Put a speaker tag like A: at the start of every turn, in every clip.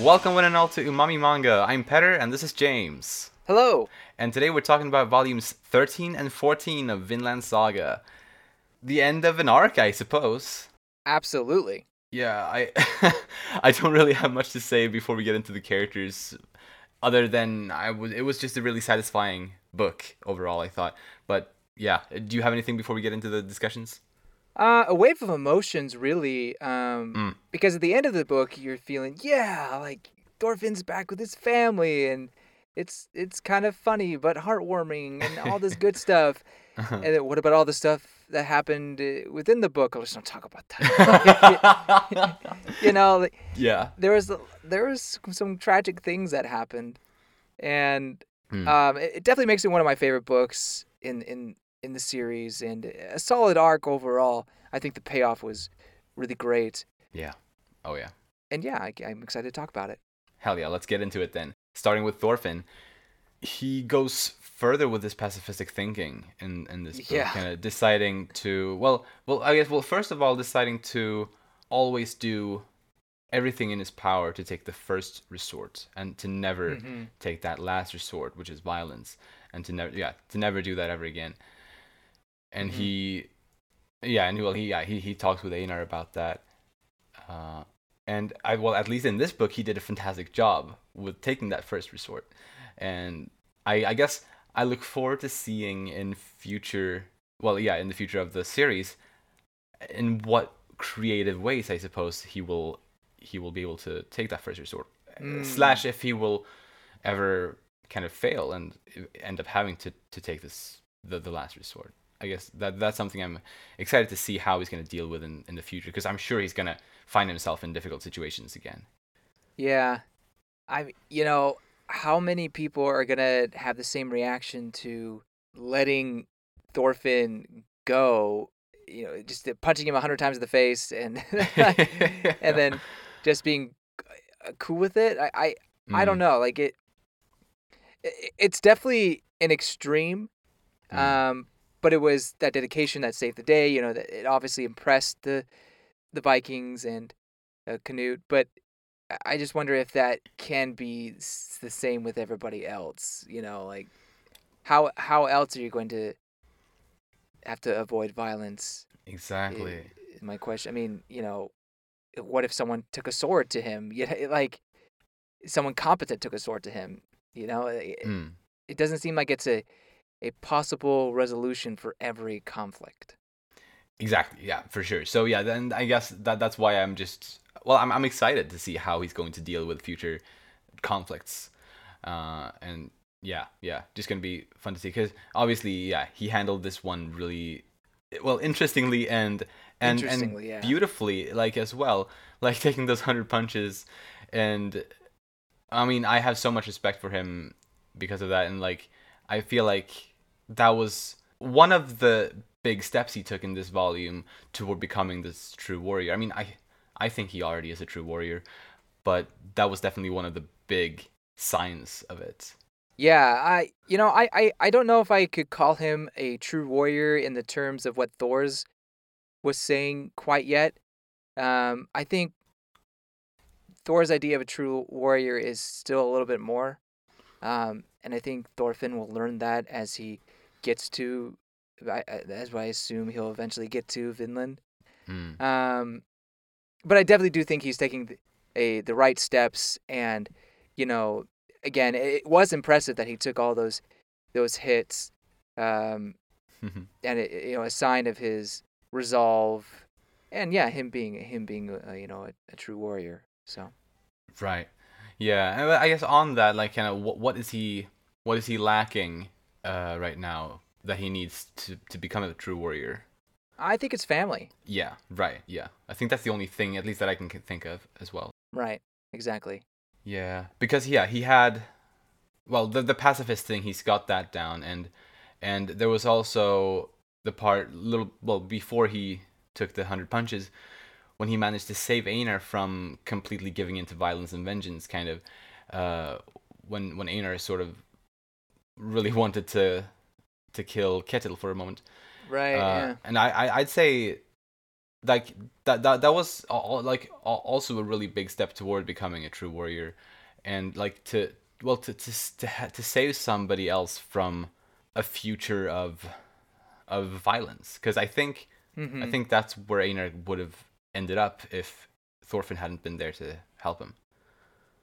A: Welcome one and all to Umami Manga. I'm Petter and this is James.
B: Hello.
A: And today we're talking about volumes 13 and 14 of Vinland Saga. The end of an arc, I suppose.
B: Absolutely.
A: Yeah, I I don't really have much to say before we get into the characters other than I was it was just a really satisfying book overall, I thought. But yeah, do you have anything before we get into the discussions?
B: Uh, a wave of emotions, really. Um,
A: Mm.
B: because at the end of the book, you're feeling, yeah, like Thorfinn's back with his family, and it's it's kind of funny but heartwarming, and all this good stuff. And then what about all the stuff that happened uh, within the book? Let's not talk about that. you know, like,
A: yeah.
B: there was there was some tragic things that happened, and
A: Hmm.
B: um, it, it definitely makes it one of my favorite books in in in the series, and a solid arc overall. I think the payoff was really great,
A: Yeah. Oh yeah.
B: and yeah, I, I'm excited to talk about it.
A: Hell yeah, let's get into it then. Starting with Thorfinn, he goes further with his pacifistic thinking in in this book,
B: Yeah.
A: kind of deciding to well, well, I guess well, first of all, deciding to always do everything in his power to take the first resort and to never
B: Mhm.
A: take that last resort, which is violence, and to never yeah to never do that ever again. And
B: Mhm.
A: he, yeah, and well, he yeah he he talks with Einar about that. Uh, and I well at least in this book he did a fantastic job with taking that first resort, and I I guess I look forward to seeing in future well yeah in the future of the series, in what creative ways I suppose he will he will be able to take that first resort
B: Mm.
A: slash if he will ever kind of fail and end up having to to take this the the last resort. I guess that that's something I'm excited to see how he's going to deal with in, in the future because I'm sure he's going to find himself in difficult situations again.
B: Yeah, I you know how many people are gonna have the same reaction to letting Thorfinn go? You know, just punching him a hundred times in the face, and and then just being cool with it. I I, I don't
A: Mm,
B: know. Like it, it, it's definitely an extreme.
A: mm.
B: Um, but it was that dedication that saved the day. You know, that it obviously impressed the the Vikings and uh, Canute. But I- just wonder if that can be the same with everybody else. You know, like how how else are you going to have to avoid violence?
A: exactly.
B: is my question. I mean, you know, what if someone took a sword to him? You know, like someone competent took a sword to him. You know, it,
A: Mm.
B: it doesn't seem like it's a a possible resolution for every conflict.
A: Exactly. Yeah, for sure. So yeah, then I guess that that's why I'm just well, I'm I'm excited to see how he's going to deal with future conflicts, uh, and yeah, yeah, just gonna be fun to see because obviously, yeah, he handled this one really well, interestingly and and and
B: yeah.
A: beautifully, like as well, like taking those hundred punches, and I mean, I have so much respect for him because of that, and like I feel like that was one of the big steps he took in this volume toward becoming this true warrior. I mean, I I think he already is a true warrior, but that was definitely one of the big signs of it.
B: Yeah, I you know, I, I, I don't know if I could call him a true warrior in the terms of what Thors was saying quite yet. Um, I think Thor's idea of a true warrior is still a little bit more. Um, and I think Thorfinn will learn that as he gets to I, I- as I assume he'll eventually get to Vinland.
A: Mm.
B: Um, but I definitely do think he's taking the, a the right steps, and you know, again, it, it was impressive that he took all those those hits, um, and it, you know, a sign of his resolve, and yeah, him being him being uh, you know a, a true warrior. So
A: Right. Yeah, I guess on that, like, kind of, what what is he what is he lacking uh, right now that he needs to to become a true warrior?
B: I think it's family,
A: Yeah. Right. Yeah. I think that's the only thing, at least that I can think of as well.
B: right? Exactly.
A: Yeah, because yeah, he had well, the the pacifist thing, he's got that down and and there was also the part little well before he took the 100 punches when he managed to save Einar from completely giving into violence and vengeance kind of uh when when Einar sort of really wanted to to kill Ketil for a moment.
B: Right.
A: Uh,
B: yeah.
A: And I, I I'd say like that that that was all, like also a really big step toward becoming a true warrior, and like to well to to to, ha- to save somebody else from a future of of violence because I think
B: Mhm.
A: I think that's where Einar would have ended up if Thorfinn hadn't been there to help him.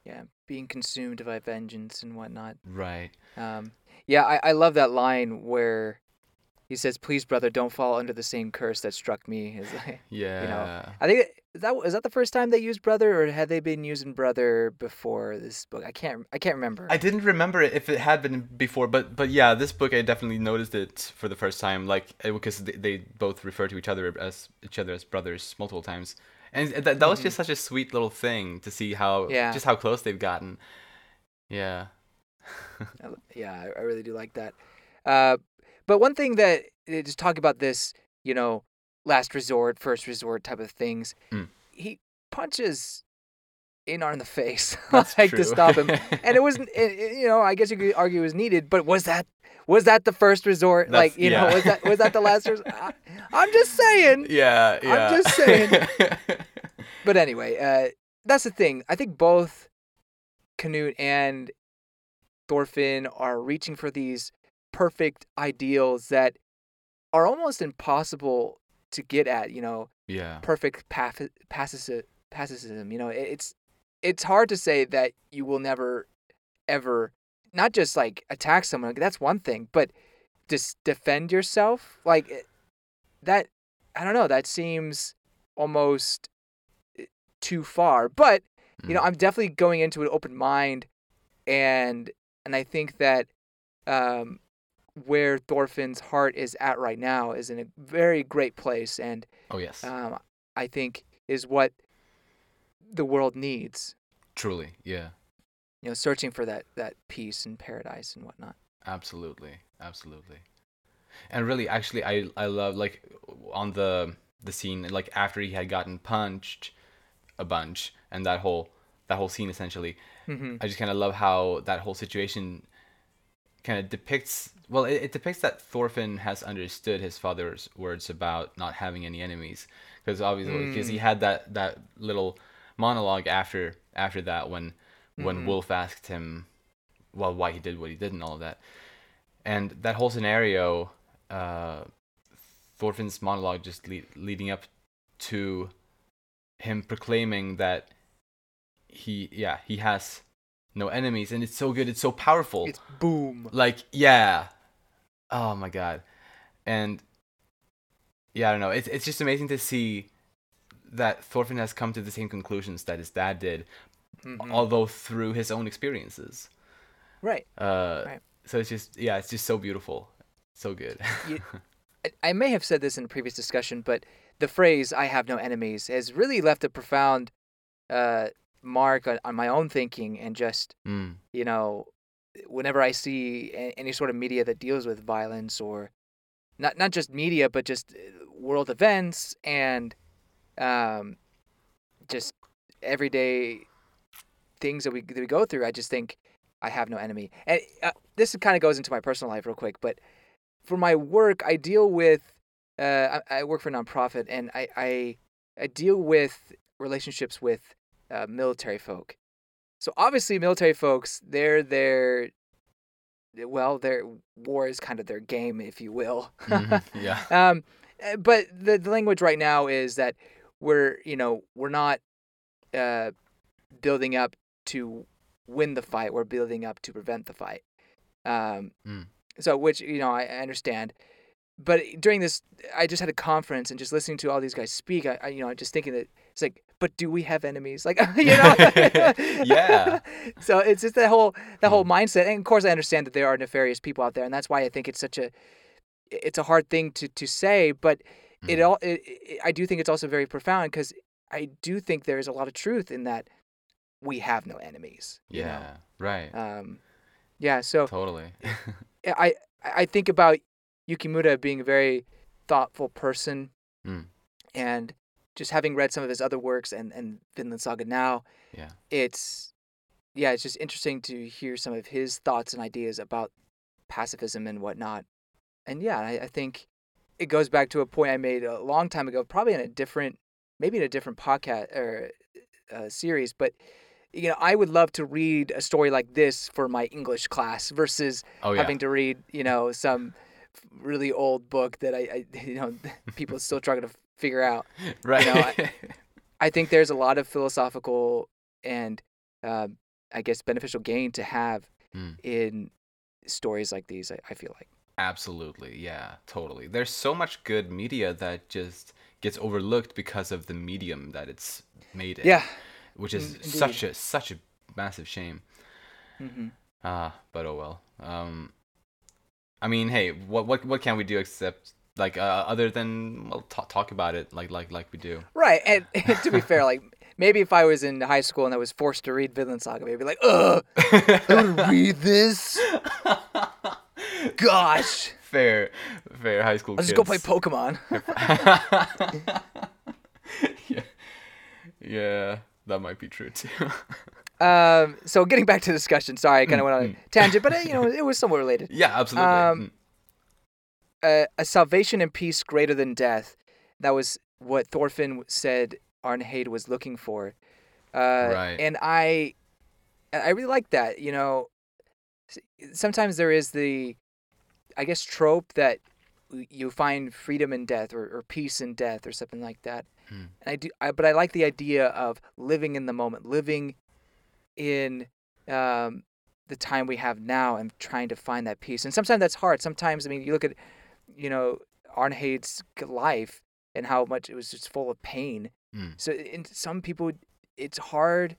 B: yeah, being consumed by vengeance and whatnot.
A: Right.
B: Um, yeah, I, I love that line where he says, "Please, brother, don't fall under the same curse that struck me." Is like,
A: Yeah.
B: I think that is that the first time they used brother, or had they been using brother before this book? I can't I can't remember.
A: I didn't remember it if it had been before, but but yeah, this book I definitely noticed it for the first time, like because they, they both refer to each other as each other as brothers multiple times, and that that was just such a sweet little thing to see how
B: Mm-hmm. Yeah.
A: just how close they've gotten. Yeah.
B: Yeah, I, really do like that. Uh, but one thing that eh, just talk about this, you know, last resort, first resort type of things.
A: Mm.
B: He punches Einar in the face, like to stop him, and it wasn't. It, it- you know, I guess you could argue it was needed, but was that was that the first resort?
A: That's-
B: like, you know, was that was that the last resort? I, I'm just saying.
A: yeah, yeah.
B: I'm just saying. But anyway, uh, that's the thing. I think both Canute and Thorfinn are reaching for these perfect ideals that are almost impossible to get at. You know,
A: yeah.
B: perfect paf- pacifi- pacifism. You know, it's it's hard to say that you will never ever not just like attack someone. That's one thing, but just defend yourself. Like that. I don't know. That seems almost eh, too far. But you know,
A: Mm.
B: I'm definitely going into an open mind, and and I think that um, where Thorfinn's heart is at right now is in a very great place, and
A: Oh yes.
B: um, I think is what the world needs.
A: Truly. Yeah.
B: You know, searching for that that peace and paradise and whatnot.
A: Absolutely, absolutely. And really, actually, I I love like on the the scene like after he had gotten punched a bunch and that whole that whole scene essentially.
B: Hmm
A: I just kind of love how that whole situation kind of depicts well it, it depicts that Thorfinn has understood his father's words about not having any enemies. Because obviously because he had that that little monologue after after that when when
B: Mhm.
A: Wolf asked him well why he did what he did and all of that. And that whole scenario uh Thorfinn's monologue just le- leading up to him proclaiming that he yeah he has no enemies and it's so good it's so powerful
B: It's boom.
A: like yeah oh my god and yeah i don't know it's, it's just amazing to see that thorfinn has come to the same conclusions that his dad did
B: Mhm.
A: although through his own experiences
B: Right.
A: uh
B: Right.
A: so it's just yeah it's just so beautiful so good
B: You- I- I may have said this in a previous discussion, but the phrase "I have no enemies" has really left a profound uh, mark on, on my own thinking and just
A: mm,
B: you know, whenever I see any sort of media that deals with violence or not not just media, but just uh, world events and um, just everyday things that we that we go through, I just think I have no enemy. And uh, this kind of goes into my personal life real quick, but for my work, I deal with uh, I, I work for a nonprofit, and I I, I deal with relationships with uh, military folk. So obviously, military folks, they're their well, their war is kind of their game, if you will.
A: mhm, yeah
B: um, uh, but the, the language right now is that we're you know we're not uh, building up to win the fight. We're building up to prevent the fight. Um,
A: Mm.
B: So which you know I, I understand. But during this, I just had a conference and just listening to all these guys speak. I, I you know I'm just thinking that it's like, but do we have enemies? Like you know,
A: Yeah.
B: So it's just that whole that whole mindset, and of course I understand that there are nefarious people out there, and that's why I think it's such a it's a hard thing to to say, but it
A: Mhm.
B: all it, it, I do think it's also very profound because I do think there is a lot of truth in that we have no enemies. you know?
A: yeah right
B: Um, yeah. So
A: totally
B: I I think about Yukimura being a very thoughtful person,
A: Mm.
B: and just having read some of his other works and and Vinland Saga now,
A: yeah
B: it's yeah, it's just interesting to hear some of his thoughts and ideas about pacifism and whatnot. And yeah, I, I think it goes back to a point I made a long time ago, probably in a different, maybe in a different podcast or uh, series, but you know, I would love to read a story like this for my English class versus
A: Oh yeah.
B: having to read, you know, some really old book that I, I you know, people still trying to figure out.
A: right.
B: know, I- I think there's a lot of philosophical and, um, I guess, beneficial gain to have
A: Hmm.
B: in stories like these. I, I feel like.
A: Absolutely. Yeah, totally. There's so much good media that just gets overlooked because of the medium that it's made in.
B: Yeah.
A: Which is
B: in-
A: such a such a massive shame.
B: hmm
A: Ah, but oh well. Um, I mean, hey, what what what can we do except like uh, other than well talk talk about it like like like we do.
B: Right, and, and to be fair, like maybe if I was in high school and I was forced to read Vinland Saga, maybe like, ugh, I gotta read this. Gosh,
A: fair, fair high school.
B: I'll just go play. Pokemon.
A: yeah, yeah, that might be true too.
B: um, so getting back to the discussion, sorry, I kind of went on
A: mm.
B: a tangent, but uh, you know, it was somewhat related.
A: yeah, absolutely.
B: Um, Uh, a salvation and peace greater than death. That was what Thorfinn said Arnheid was looking for. Uh,
A: Right.
B: And I, I really like that. You know, sometimes there is the, I guess, trope that you find freedom in death or, or peace in death or something like that.
A: Hmm.
B: And I do, I, but I like the idea of living in the moment, living in um, the time we have now, and trying to find that peace. And sometimes that's hard. Sometimes, I mean, you look at, you know, Arnheid's life and how much it was just full of pain.
A: Mm.
B: So, in some people, it's hard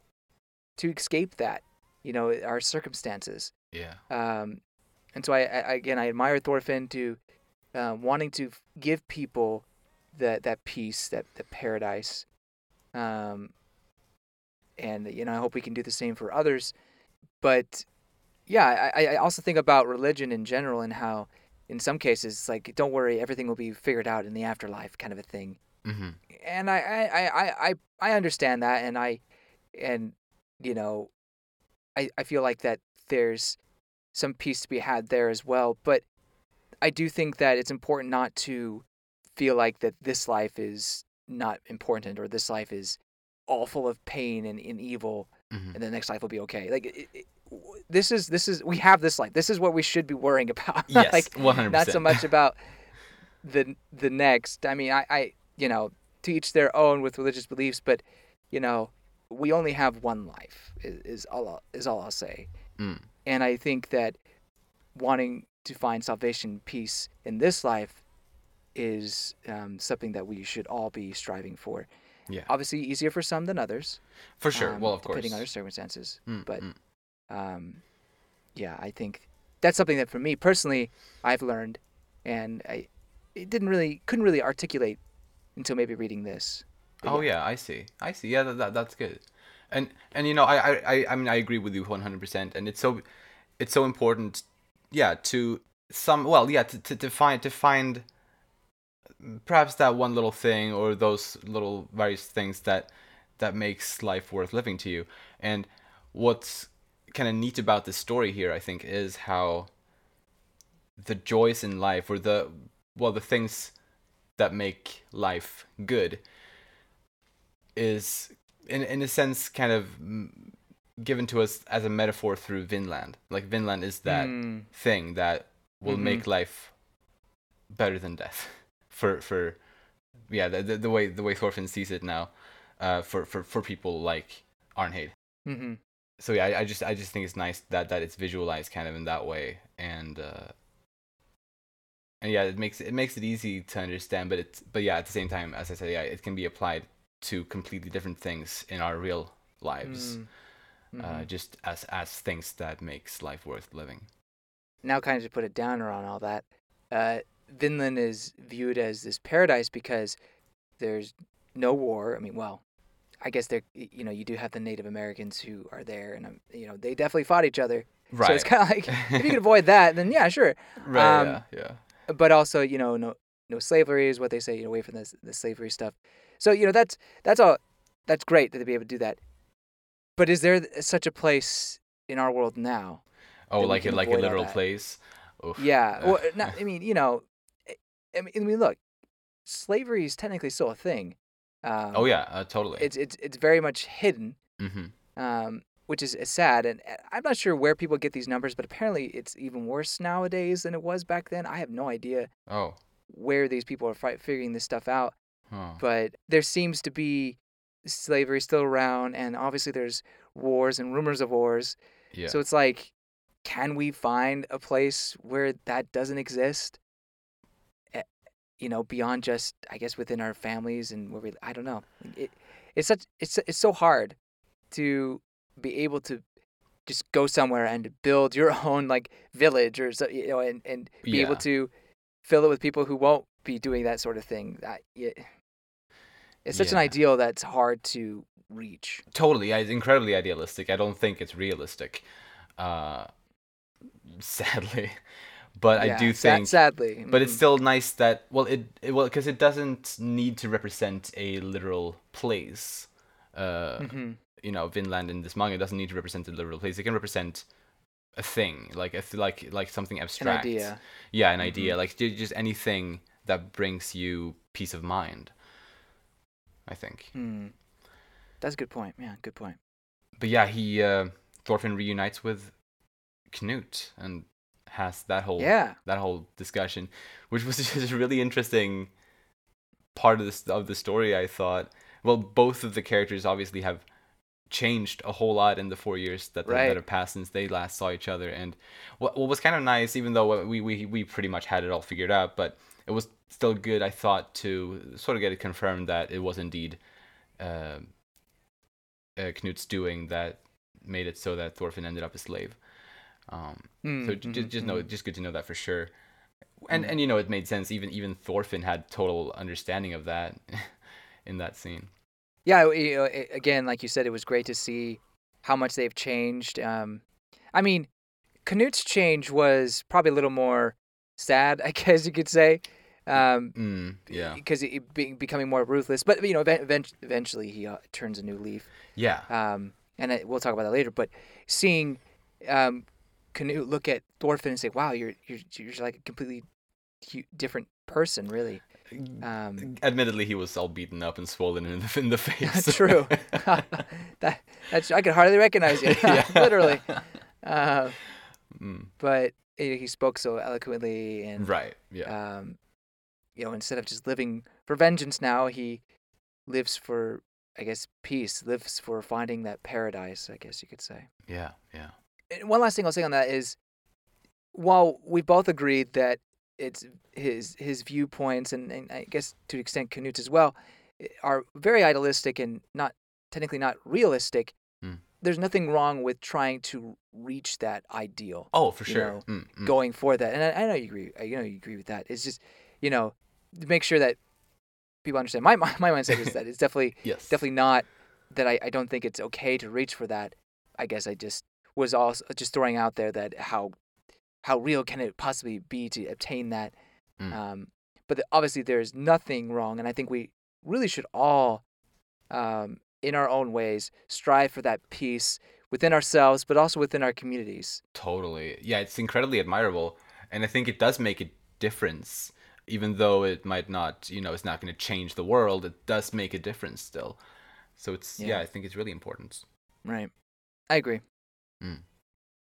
B: to escape that. You know, our circumstances.
A: yeah,
B: Um, and so I, I again I admire Thorfinn to uh, wanting to give people that that peace, that that paradise. Um, and you know I hope we can do the same for others. But yeah, I, I also think about religion in general and how in some cases it's like don't worry everything will be figured out in the afterlife kind of a thing
A: hmm
B: and I, I, I, I, I understand that, and I, and you know, I, I feel like that there's some peace to be had there as well. But I do think that it's important not to feel like that this life is not important or this life is all full of pain and, and evil,
A: hmm
B: and the next life will be okay. Like it, it, this is this is we have this life. This is what we should be worrying about.
A: yes,
B: like
A: one hundred
B: not so much about the the next. I mean, I, I you know, to each their own with religious beliefs, but you know, we only have one life. Is, is all is all I'll say.
A: Mm.
B: And I think that wanting to find salvation, peace in this life, is um, something that we should all be striving for.
A: Yeah,
B: Obviously, easier for some than others.
A: for sure.
B: um,
A: well, of course.
B: depending on their circumstances.
A: Mm,
B: but
A: mm.
B: Um, yeah, I think that's something that for me personally I've learned, and I it didn't really couldn't really articulate until maybe reading this. But
A: Oh yeah, I see. I see. Yeah, that, that that's good. And and you know, I I I, I mean, I agree with you one hundred percent. And it's so it's so important. Yeah, to some well, yeah, to, to to find to find perhaps that one little thing or those little various things that that makes life worth living to you. And what's kind of neat about this story here, I think, is how the joys in life or the well the things that make life good is in in a sense kind of given to us as a metaphor through Vinland. Like Vinland is that
B: Mm,
A: thing that will
B: Mhm.
A: make life better than death for for yeah the, the, the way the way Thorfinn sees it now uh, for for for people like Arnheid.
B: hmm
A: So yeah, I, I just I just think it's nice that that it's visualized kind of in that way and. Uh, and yeah, it makes it makes it easy to understand, but it's but yeah, at the same time, as I said, yeah, it can be applied to completely different things in our real lives,
B: Mm,
A: uh,
B: mhm.
A: just as as things that makes life worth living.
B: now, kind of to put a downer on all that, uh, Vinland is viewed as this paradise because there's no war. I mean, well, I guess there you know you do have the Native Americans who are there, and um, you know they definitely fought each other.
A: Right.
B: So it's kind of like if you could avoid that, then yeah, sure.
A: right.
B: um,
A: yeah. Yeah.
B: but also you know no no slavery is what they say you know away from the the slavery stuff so you know that's that's all that's great that they be able to do that but is there such a place in our world now
A: Oh, like a like a literal place. Oof.
B: yeah
A: Uh,
B: well not, i mean you know I mean, I mean, look, slavery is technically still a thing. Um,
A: oh yeah, uh, totally.
B: it's it's it's very much hidden,
A: mm-hmm.
B: um, which is, is sad. And I'm not sure where people get these numbers, but apparently it's even worse nowadays than it was back then. I have no idea
A: Oh.
B: where these people are fi- figuring this stuff out,
A: Huh.
B: but there seems to be slavery still around, and obviously there's wars and rumors of wars.
A: Yeah.
B: So it's like, can we find a place where that doesn't exist? You know, beyond just I guess within our families and where we I don't know. It, it's such it's it's so hard to be able to just go somewhere and build your own like village or so you know and and be able to fill it with people who won't be doing that sort of thing. That yeah, it's such an
A: Yeah.
B: ideal that's hard to reach.
A: Totally, it's incredibly idealistic. I don't think it's realistic, uh, sadly. But I do think,
B: sadly,
A: but it's
B: mhm.
A: still nice that well, it, it well because it doesn't need to represent a literal place. Uh,
B: Mhm.
A: you know, Vinland in this manga doesn't need to represent a literal place. It can represent a thing, like a th- like like something
B: an
A: abstract.
B: idea.
A: Yeah, an
B: Mhm.
A: idea, like just anything that brings you peace of mind. I think.
B: Hmm. That's a good point. Yeah, good point.
A: but yeah, he uh, Thorfinn reunites with Knut and has that whole
B: Yeah.
A: that whole discussion, which was just a really interesting part of this of the story. I thought. Well, both of the characters obviously have changed a whole lot in the four years that,
B: Right.
A: that have passed since they last saw each other. And what what was kind of nice, even though we, we we pretty much had it all figured out, but it was still good. I thought to sort of get it confirmed that it was indeed. Uh, uh, Knut's doing that made it so that Thorfinn ended up a slave. Um,
B: Mm,
A: so
B: mhm,
A: just just know
B: mhm.
A: just good to know that for sure. And
B: Mm.
A: and you know it made sense. Even even Thorfinn had total understanding of that in that scene.
B: Yeah, you know, a- again, like you said, it was great to see how much they've changed. Um, I mean, Knut's change was probably a little more sad, I guess you could say. Um,
A: Mm, yeah.
B: because be, becoming more ruthless, but you know, event, event, eventually he uh, turns a new leaf.
A: Yeah.
B: Um, and I, we'll talk about that later. But seeing um, Canute look at Thorfinn and say, "Wow, you're you're you're like a completely different person, really." Um,
A: Admittedly, he was all beaten up and swollen in the, in the face.
B: True. that that's I could hardly recognize you, literally. Uh,
A: Mm,
B: but he he spoke so eloquently, and
A: right. Yeah.
B: um, you know, instead of just living for vengeance, now he lives for, I guess, peace. Lives for finding that paradise. I guess you could say.
A: yeah. Yeah.
B: And one last thing I'll say on that is, while we both agreed that it's his his viewpoints and, and I guess to an extent Canute's as well are very idealistic and not technically not realistic.
A: Mm.
B: There's nothing wrong with trying to reach that ideal,
A: Oh, for sure.
B: know,
A: Mm, mm.
B: going for that. And I, I know you agree. I know you agree with that. It's just you know make sure that people understand. My my, my mindset is that it's definitely
A: yes.
B: definitely not that I, I don't think it's okay to reach for that. I guess I just was also just throwing out there that how how real can it possibly be to obtain that.
A: Mm.
B: Um, but the, obviously there's nothing wrong, and I think we really should all, um, in our own ways, strive for that peace within ourselves, but also within our communities.
A: Totally. Yeah, it's incredibly admirable. And I think it does make a difference. Even though it might not, you know, it's not going to change the world, it does make a difference still. So it's, yeah,
B: Yeah.
A: I think it's really important.
B: Right. I agree.
A: Mm.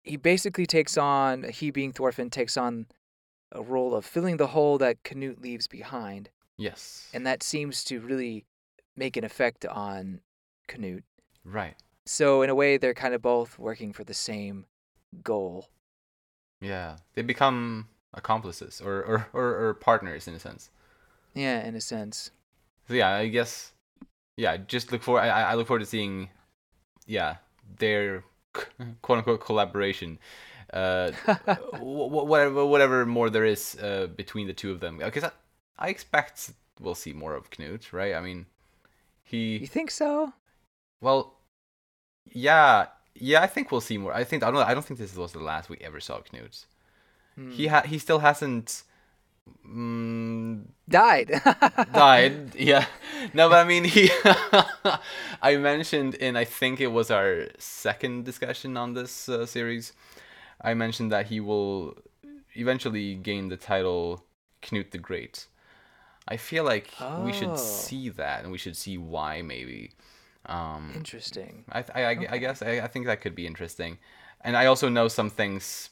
B: He basically takes on, he being Thorfinn, takes on a role of filling the hole that Canute leaves behind.
A: Yes.
B: And that seems to really make an effect on Canute.
A: right.
B: So, in a way, they're kind of both working for the same goal.
A: Yeah. They become accomplices or, or, or, or partners in a sense.
B: Yeah, in a sense.
A: So yeah, I guess, yeah, just look for, I, I I look forward to seeing, yeah, their quote unquote collaboration. Uh, wh- wh- whatever whatever more there is uh, between the two of them because I, I expect we'll see more of Knut right I mean he.
B: You think so?
A: well yeah yeah I think we'll see more I think I don't I don't think this was the last we ever saw Knut he
B: Hmm.
A: ha- he still hasn't mm,
B: died.
A: died yeah no but I mean he I mentioned in I think it was our second discussion on this uh, series I mentioned that he will eventually gain the title Knut the Great I feel like we should
B: Oh.
A: see that, and we should see why maybe. Um,
B: Interesting.
A: I, I, I, I guess I, I think that could be interesting, and I also know some things.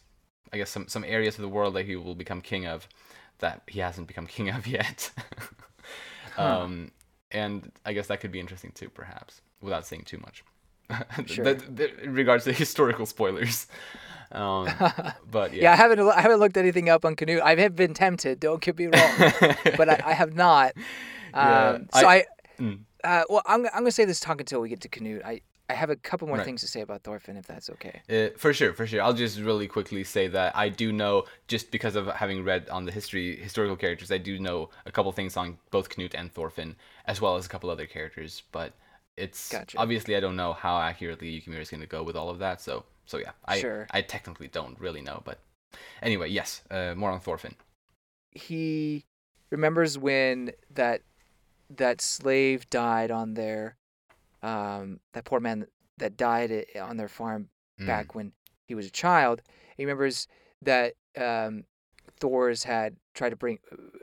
A: I guess some some areas of the world that he will become king of, that he hasn't become king of yet. um, and I guess that could be interesting too, perhaps, without saying too much.
B: Sure.
A: That- that- in regards to historical spoilers. Um, but
B: Yeah,
A: yeah.
B: I haven't I haven't looked anything up on Canute. I have been tempted. Don't get me wrong, but I, I have not.
A: Yeah,
B: Um, so I,
A: Mm.
B: uh, well, I'm I'm gonna say this talk until we get to Canute. I I have a couple more
A: Right.
B: things to say about Thorfinn, if that's okay.
A: Uh, for sure, for sure. I'll just really quickly say that I do know, just because of having read on the history historical characters, I do know a couple things on both Knut and Thorfinn, as well as a couple other characters. But it's
B: Gotcha.
A: obviously I don't know how accurately Yukimura is going to go with all of that. So, so yeah, I
B: Sure.
A: I technically don't really know, but anyway, yes, uh, more on Thorfinn.
B: He remembers when that that slave died on their um that poor man that died on their farm
A: Mm.
B: back when he was a child. He remembers that um, Thors had tried to bring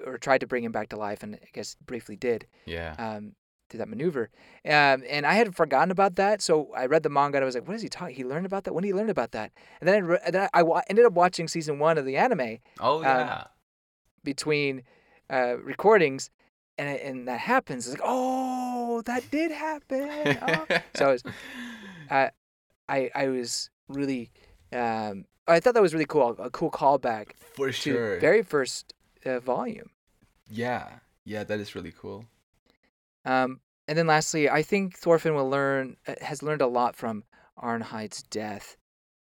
B: or tried to bring him back to life, and I guess briefly did
A: Yeah.
B: um, did that maneuver. Um, and I had forgotten about that, so I read the manga and I was like, "What is he talking? He learned about that? When did he learn about that?" And then I, re- and then I, I ended up watching season one of the anime
A: Oh yeah.
B: between uh, recordings, and and that happens. It's like, "Oh, that did happen." Oh. So I was, I, I, I was really, um, I thought that was really cool. A cool callback
A: for sure.
B: the very first uh, volume.
A: Yeah. Yeah, that is really cool.
B: Um, and then lastly, I think Thorfinn will learn uh, has learned a lot from Arnheid's death.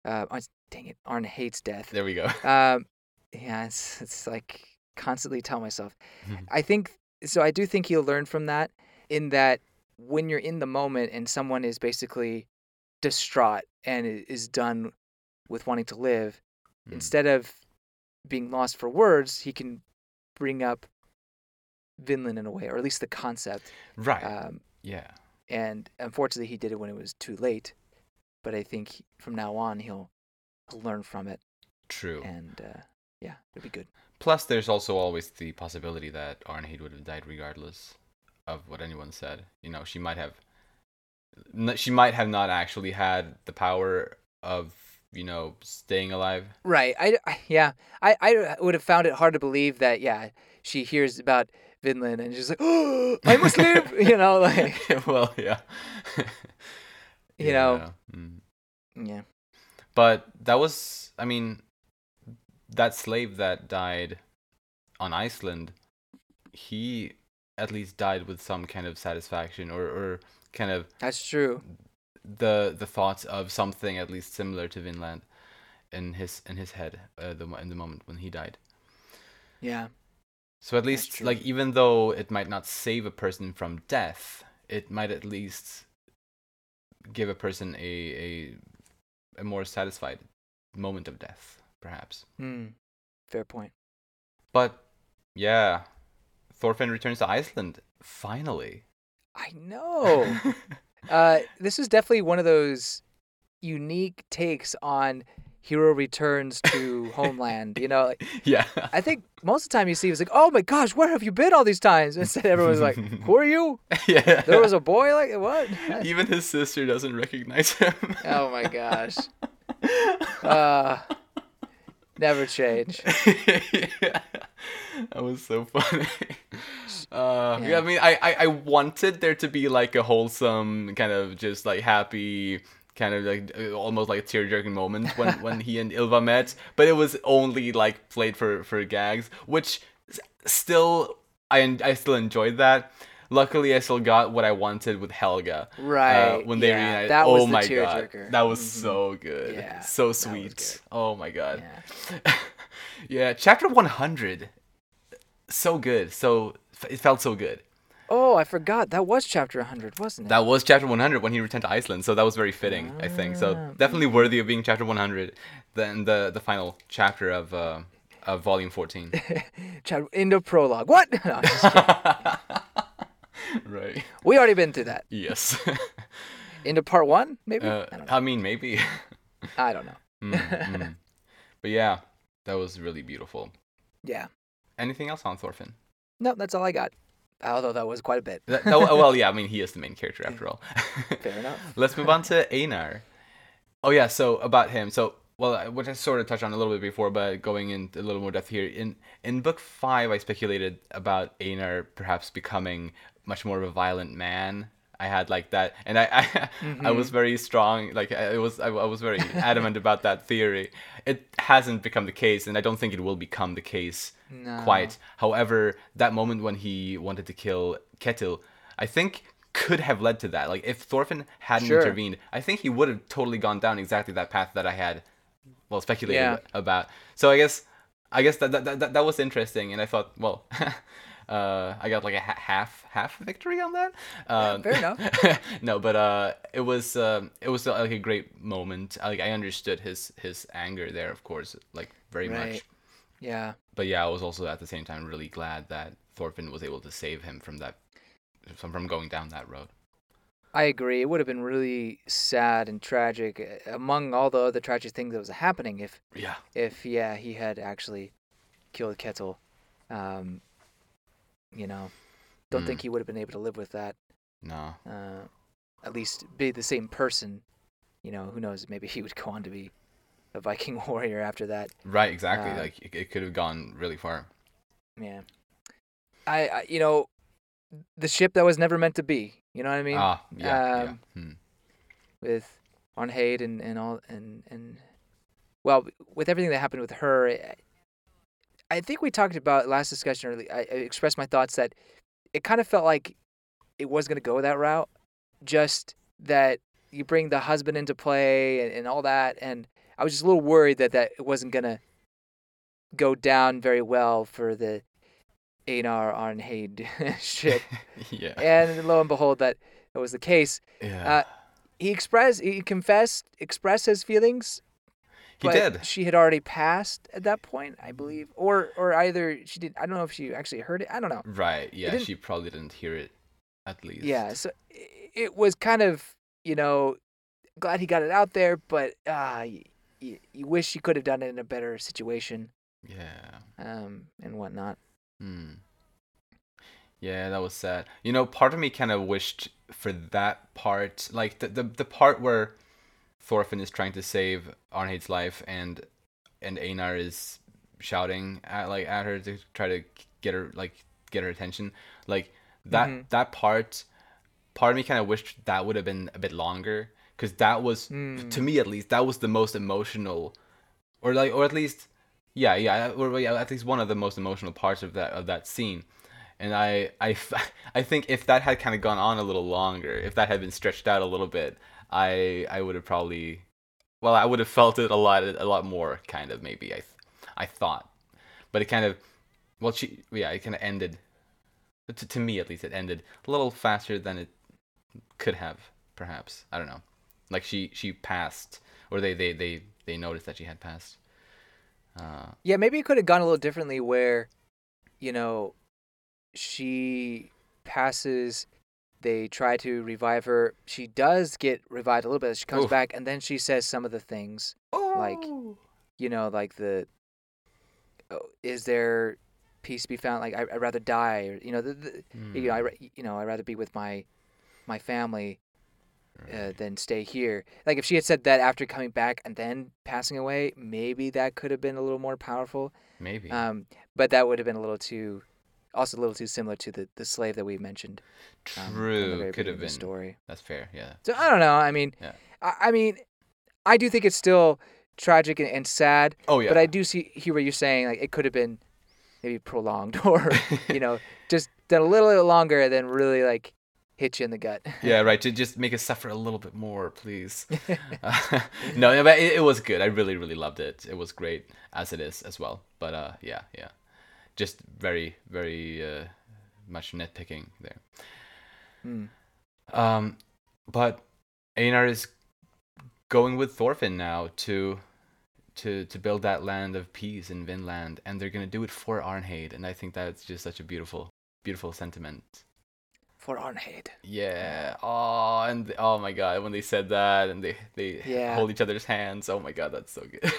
B: Uh, Arn- dang it, Arnheid's death.
A: There we go.
B: Um, yeah, it's it's like constantly tell myself.
A: Mhm.
B: I think so. I do think he'll learn from that. In that, when you're in the moment and someone is basically distraught and is done with wanting to live,
A: Mm.
B: instead of being lost for words, he can bring up Vinland in a way, or at least the concept.
A: Right.
B: Um,
A: yeah.
B: and unfortunately, he did it when it was too late. But I think from now on, he'll, he'll learn from it,
A: True.
B: and uh, yeah, it'll be good.
A: Plus, there's also always the possibility that Arnheid would have died regardless of what anyone said. You know, she might have, she might have not actually had the power of, you know, staying alive.
B: Right. I, I- yeah. I, I would have found it hard to believe that. Yeah, she hears about Vinland and she's like, "Oh, I must live." you know, like
A: well, yeah.
B: You know.
A: Mm.
B: yeah.
A: But that was, I mean, that slave that died on Iceland, he at least died with some kind of satisfaction or, or kind of
B: That's true.
A: the the thoughts of something at least similar to Vinland in his in his head uh, the in the moment when he died.
B: Yeah.
A: So at least like even though it might not save a person from death, it might at least give a person a a a more satisfied moment of death, perhaps.
B: Hmm. Fair point.
A: But yeah, Thorfinn returns to Iceland finally.
B: I know. uh, this is definitely one of those unique takes on hero returns to homeland. You know, like,
A: yeah.
B: I think most of the time you see it's like, oh my gosh, where have you been all these times? Instead, everyone's like, who are you?
A: yeah.
B: There was a boy like what?
A: Even his sister doesn't recognize him.
B: Oh my gosh. Uh, never change.
A: yeah. That was so funny. Uh, yeah.
B: Yeah.
A: I mean, I, I, I wanted there to be like a wholesome, kind of just like happy, kind of like almost like a tear jerking moment when, when he and Ylva met, but it was only like played for, for gags, which still, I, I still enjoyed that. Luckily, I still got what I wanted with Helga. uh,
B: Right.
A: when they
B: yeah,
A: reunited.
B: That
A: oh
B: was the
A: my god,
B: tearjerker.
A: that was
B: Mhm.
A: so good.
B: Yeah,
A: so sweet.
B: good.
A: Oh my god.
B: Yeah.
A: yeah, chapter 100. So good. So it felt so good.
B: Oh, I forgot. That was chapter 100, wasn't it?
A: That was chapter 100 when he returned to Iceland. So that was very fitting, I think. So
B: Ah.
A: definitely worthy of being chapter 100 Then the the final chapter of uh, of volume 14.
B: Chapter in the prologue. What? No.
A: Right.
B: we already been through that.
A: Yes.
B: Into part one, maybe.
A: uh,
B: I don't know.
A: I mean, maybe.
B: I don't know.
A: Mm, mm. But yeah, that was really beautiful.
B: Yeah.
A: Anything else on Thorfinn?
B: No, that's all I got. Although that was quite a bit.
A: That- that- well, yeah, I mean, he is the main character after all.
B: Fair enough.
A: Let's move on to Einar. Oh yeah, so about him. So well, which I sort of touched on a little bit before, but going into a little more depth here. In in book five, I speculated about Einar perhaps becoming much more of a violent man. I had like that, and I I, I was very strong. Like I it was I, I was very adamant about that theory. It hasn't become the case, and I don't think it will become the case
B: No.
A: quite. However, that moment when he wanted to kill Ketil, I think could have led to that. Like if Thorfinn hadn't
B: Sure.
A: intervened, I think he would have totally gone down exactly that path that I had well speculated
B: Yeah.
A: about. So I guess I guess that that, that, that was interesting, and I thought, well, uh, I got like a ha- half half victory on that. Uh,
B: fair enough.
A: no, but uh, it was um, it was uh, like a great moment. Like I understood his his anger there, of course, like very much
B: Yeah.
A: but yeah, I was also at the same time really glad that Thorfinn was able to save him from that, from from going down that road.
B: I agree. It would have been really sad and tragic uh, among all the other tragic things that was happening if
A: Yeah.
B: if yeah he had actually killed Ketil. Um, you know, don't
A: Mm.
B: think he would have been able to live with that.
A: No.
B: Uh, at least be the same person. You know, who knows? Maybe he would go on to be a Viking warrior after that.
A: Right. Exactly.
B: Uh,
A: like it, it could have gone really far.
B: Yeah. I, I you know, the ship that was never meant to be. You know what I mean?
A: ah. Yeah.
B: um,
A: yeah. Hmm.
B: with Arnheid and and all and and well, with everything that happened with her, I, I think we talked about last discussion. Early, I, I expressed my thoughts that it kind of felt like it was going to go that route. Just that you bring the husband into play and, and all that, and I was just a little worried that that it wasn't going to go down very well for the Einar Arnheid ship.
A: yeah.
B: and lo and behold, that that was the case
A: yeah.
B: uh, he expressed he confessed expressed his feelings
A: he
B: but
A: did.
B: she had already passed at that point i believe or or either she did i don't know if she actually heard it i don't know
A: Right. Yeah. She probably didn't hear it. At least.
B: yeah so it was kind of you know glad he got it out there but uh you, you wish you could have done it in a better situation
A: Yeah.
B: um and whatnot
A: Hmm. Yeah, that was sad. You know, part of me kind of wished for that part, like the, the the part where Thorfinn is trying to save Arnheid's life, and and Einar is shouting at like at her to try to get her like get her attention. Like that
B: Mhm.
A: that part, part of me kind of wished that would have been a bit longer, because that was
B: Mm.
A: to me at least that was the most emotional, or like or at least yeah yeah or yeah, at least one of the most emotional parts of that of that scene and I, I, I think if that had kind of gone on a little longer, if that had been stretched out a little bit, I, I would have probably, well, I would have felt it a lot, a lot more, kind of maybe. I, I thought, but it kind of, well, she, yeah, it kind of ended. To, to me, at least, it ended a little faster than it could have, perhaps. I don't know. Like she, she passed, or they, they, they, they noticed that she had passed. Uh,
B: Yeah, maybe it could have gone a little differently where, you know, she passes, they try to revive her. She does get revived a little bit. She comes
A: Oof.
B: back and then she says some of the things, Like, you know, like the, oh, is there peace to be found? Like, I, I'd rather die, or, you know, the, the, you know, I,
A: Hmm,
B: you know, I'd rather be with my, my family uh, than stay here. Like, if she had said that after coming back and then passing away, maybe that could have been a little more powerful.
A: maybe.
B: Um, but that would have been a little too, also a little too similar to the, the slave that we mentioned. um,
A: True,
B: very
A: could have been.
B: story.
A: That's fair. Yeah.
B: So I don't know. I mean,
A: Yeah.
B: I, I mean, I do think it's still tragic and, and sad.
A: Oh yeah.
B: But I do see hear what you're saying. Like it could have been maybe prolonged or you know just done a little bit longer and then really like hit you in the gut.
A: yeah, right. To just make us suffer a little bit more, please. Uh, no, no, but it, it was good. I really, really loved it. It was great as it is as well. But uh, yeah, yeah, just very, very uh, much nitpicking there.
B: Hmm.
A: Um, but Einar is going with Thorfinn now to to to build that land of peace in Vinland, and they're gonna do it for Arnheid, and I think that's just such a beautiful, beautiful sentiment.
B: For Arnheid.
A: Yeah. Oh, and oh my god, when they said that and they they
B: Yeah.
A: hold each other's hands. Oh my god, that's so good.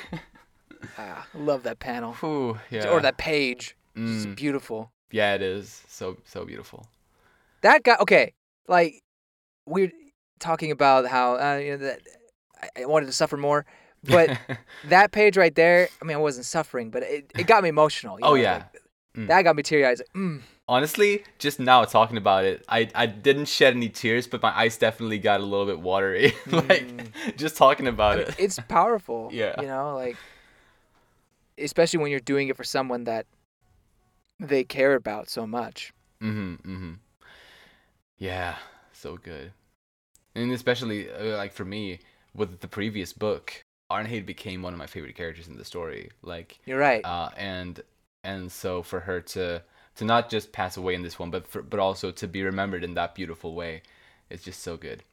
B: Ah, I love that panel.
A: Whew, yeah.
B: Or that page. It's
A: Mm,
B: beautiful.
A: Yeah, it is so so beautiful.
B: That guy. Okay, like we're talking about how uh, you know that I, I wanted to suffer more, but that page right there. I mean, I wasn't suffering, but it, it got me emotional. you
A: Oh,
B: know,
A: yeah.
B: like,
A: Mm.
B: that got me teary eyed. Like, mm,
A: Honestly, just now talking about it, I, I didn't shed any tears, but my eyes definitely got a little bit watery. like
B: Mm.
A: just talking
B: I
A: about
B: mean,
A: it.
B: it's powerful.
A: Yeah.
B: you know, like especially when you're doing it for someone that they care about so much.
A: Mm-hmm. Mm-hmm. Yeah, so good. And especially uh, like for me with the previous book, Arnheid became one of my favorite characters in the story. Like
B: You're right.
A: uh, and and so for her to to not just pass away in this one, but for, but also to be remembered in that beautiful way, it's just so good.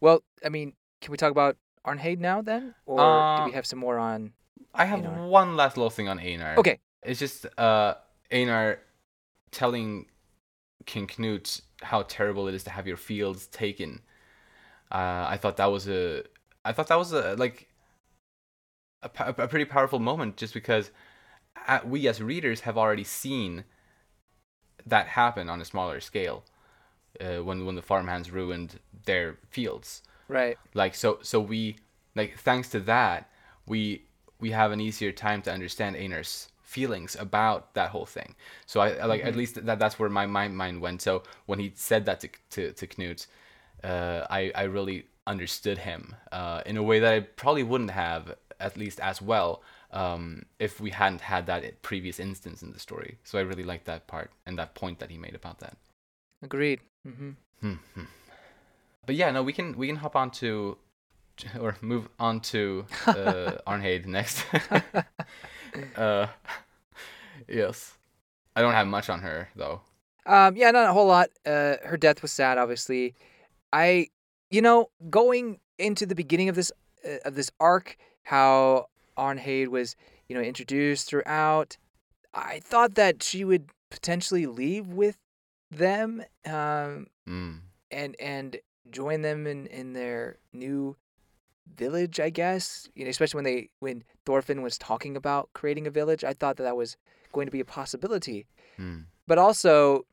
B: well, I mean, can we talk about Arnheid now then, or do
A: Uh,
B: we have some more on?
A: I have
B: Einar.
A: one last little thing on Einar.
B: Okay,
A: It's just uh Einar telling King Knut how terrible it is to have your fields taken. Uh, I thought that was a I thought that was a like a, a pretty powerful moment just because we as readers have already seen that happen on a smaller scale uh, when when the farmhands ruined their fields.
B: Right.
A: like so so we like thanks to that we we have an easier time to understand Einar's feelings about that whole thing. So I, I like at least that that's where my, my mind went. So when he said that to to, to Knut uh, I I really understood him uh, in a way that I probably wouldn't have at least as well um, if we hadn't had that previous instance in the story so I really liked that part and that point that he made about that
B: Agreed. hmm
A: Mhm. But yeah, no, we can we can hop on to or move on to uh, Arnheid next. uh, yes, I don't have much on her though.
B: Um, yeah, not a whole lot. Uh, her death was sad, obviously. I, you know, going into the beginning of this uh, of this arc, how Arnheid was, you know, introduced throughout. I thought that she would potentially leave with them, um,
A: Mm.
B: and and join them in in their new village. I guess you know, especially when they when Thorfinn was talking about creating a village. I thought that that was going to be a possibility
A: Mm.
B: but also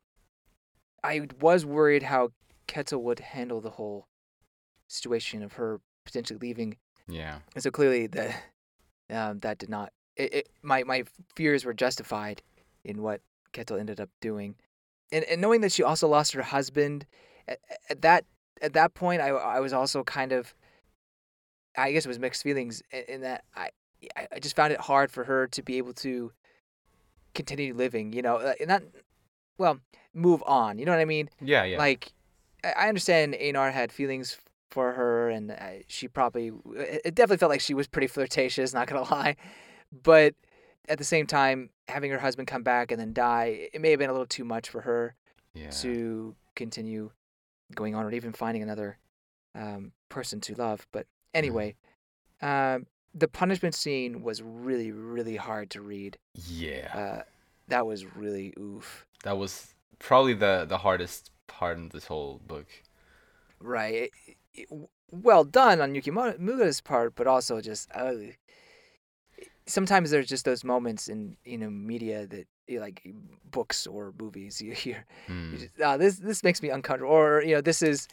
B: I was worried how Ketil would handle the whole situation of her potentially leaving,
A: Yeah.
B: and so clearly the um, that did not. It, it, my my fears were justified in what Ketil ended up doing, and and knowing that she also lost her husband, at, at that at that point I I was also kind of, I guess it was mixed feelings in, in that I I just found it hard for her to be able to continue living, you know, uh, not well move on. You know what I mean?
A: Yeah. Yeah.
B: Like, I I understand Einar had feelings for her, and she probably it it definitely felt like she was pretty flirtatious. Not gonna lie, but at the same time, having her husband come back and then die, it may have been a little too much for her
A: yeah.
B: to continue going on, or even finding another um, person to love. But anyway, um, the punishment scene was really, really hard to read.
A: Yeah.
B: Uh, that was really oof.
A: that was probably the the hardest part in this whole book.
B: Right. It- well done on Yukimura's part, but also just uh, sometimes there's just those moments in you know media that you like books or movies you hear you
A: Mm.
B: just, ah, this this makes me uncomfortable or you know this is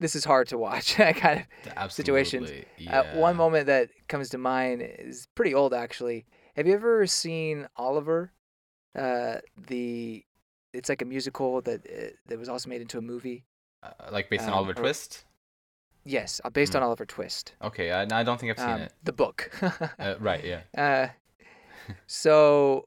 B: this is hard to watch kind of
A: Absolutely.
B: situations.
A: Yeah.
B: Uh, one moment that comes to mind is pretty old, actually. Have you ever seen Oliver? Uh, the it's like a musical that uh, that was also made into a movie.
A: Uh, like based on
B: um,
A: Oliver Twist.
B: Yes, uh, based on Oliver Twist.
A: Okay. I, I don't think I've seen
B: Um,
A: it.
B: the book.
A: Uh, right. Yeah.
B: uh, so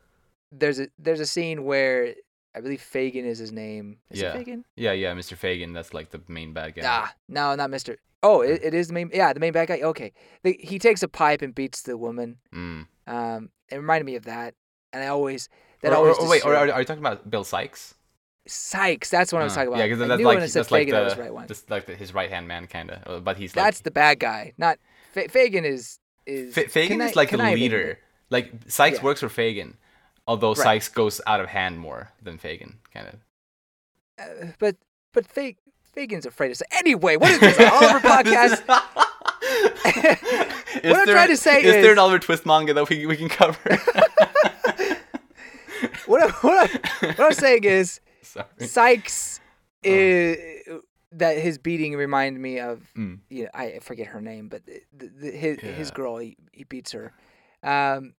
B: there's a there's a scene where I believe Fagin is his name. Is
A: Yeah.
B: it Fagin?
A: Yeah. Yeah. Mr. Fagin. That's like the main bad guy.
B: Ah, no, not Mister. Oh, it, it is the main. Yeah, the main bad guy. Okay, the, he takes a pipe and beats the woman.
A: Mm.
B: Um, it reminded me of that, and I always that
A: Or, or,
B: always.
A: or wait, or are, are you talking about Bill Sikes?
B: Sikes. That's what I was
A: Uh,
B: talking about.
A: Yeah, because that's like
B: I
A: that's like
B: Fagin,
A: the,
B: that was the right one.
A: that's like the, his right hand man, kind of. But he's
B: That's
A: like
B: the bad guy. Not Fa- Fagin is is.
A: Fa- Fagin
B: conni-
A: is like the leader. Like Sikes
B: Yeah.
A: works for Fagin, although
B: Right.
A: Sikes goes out of hand more than Fagin, kind of.
B: Uh, but but Fag- Fagin's afraid to say. Anyway, what is this? Oliver podcast?
A: what
B: I'm trying to say
A: is, there
B: is-
A: an Oliver Twist manga that we we can cover?
B: what I'm, what I'm, what I'm saying is
A: Sorry.
B: Sikes
A: Oh.
B: is that his beating reminded me of
A: Mm.
B: you know, I forget her name, but the, the, the, his his girl he, he beats her, um,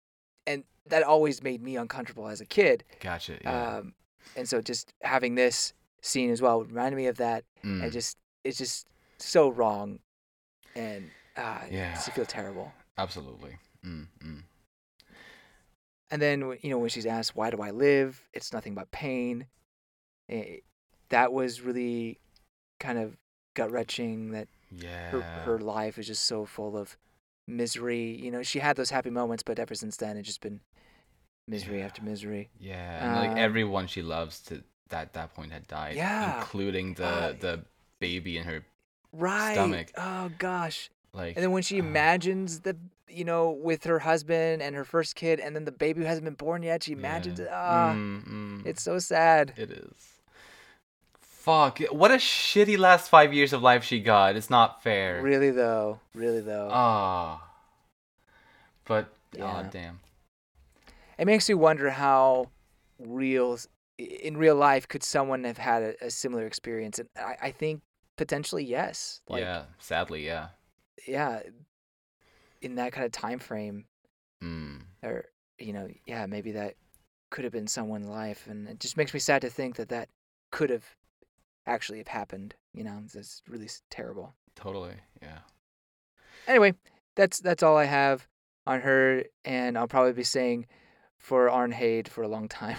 B: and that always made me uncomfortable as a kid.
A: Gotcha. Yeah.
B: Um, and so just having this scene as well reminded me of that,
A: Mm.
B: and just it's just so wrong, and uh,
A: Yeah.
B: you feel terrible.
A: Absolutely. Mm, mm.
B: And then you know when she's asked why do I live, it's nothing but pain. Eh, that was really kind of gut wrenching. That
A: Yeah.
B: her her life is just so full of misery. You know, she had those happy moments, but ever since then, it's just been misery
A: Yeah.
B: after misery.
A: Yeah, and like
B: Um,
A: everyone she loves to that that point had died.
B: Yeah.
A: Including the
B: Uh,
A: the baby in her
B: Right.
A: Stomach.
B: Oh gosh.
A: like.
B: And then when she
A: uh,
B: imagines the, you know, with her husband and her first kid, and then the baby who hasn't been born yet, she imagines it. Ah,
A: mm, mm,
B: it's so sad.
A: it is. Fuck! What a shitty last five years of life she got. It's not fair.
B: Really though. Really though.
A: Ah. But
B: Yeah.
A: oh damn.
B: it makes you wonder how real in real life could someone have had a, a similar experience and I, I think potentially yes like
A: yeah. Sadly, yeah.
B: yeah in that kind of time frame
A: Mm.
B: or you know yeah maybe that could have been someone's life and it just makes me sad to think that that could have actually have happened you know it's- it's really terrible
A: Totally. Yeah.
B: anyway that's that's all i have on her and i'll probably be saying for Arnheid for a long time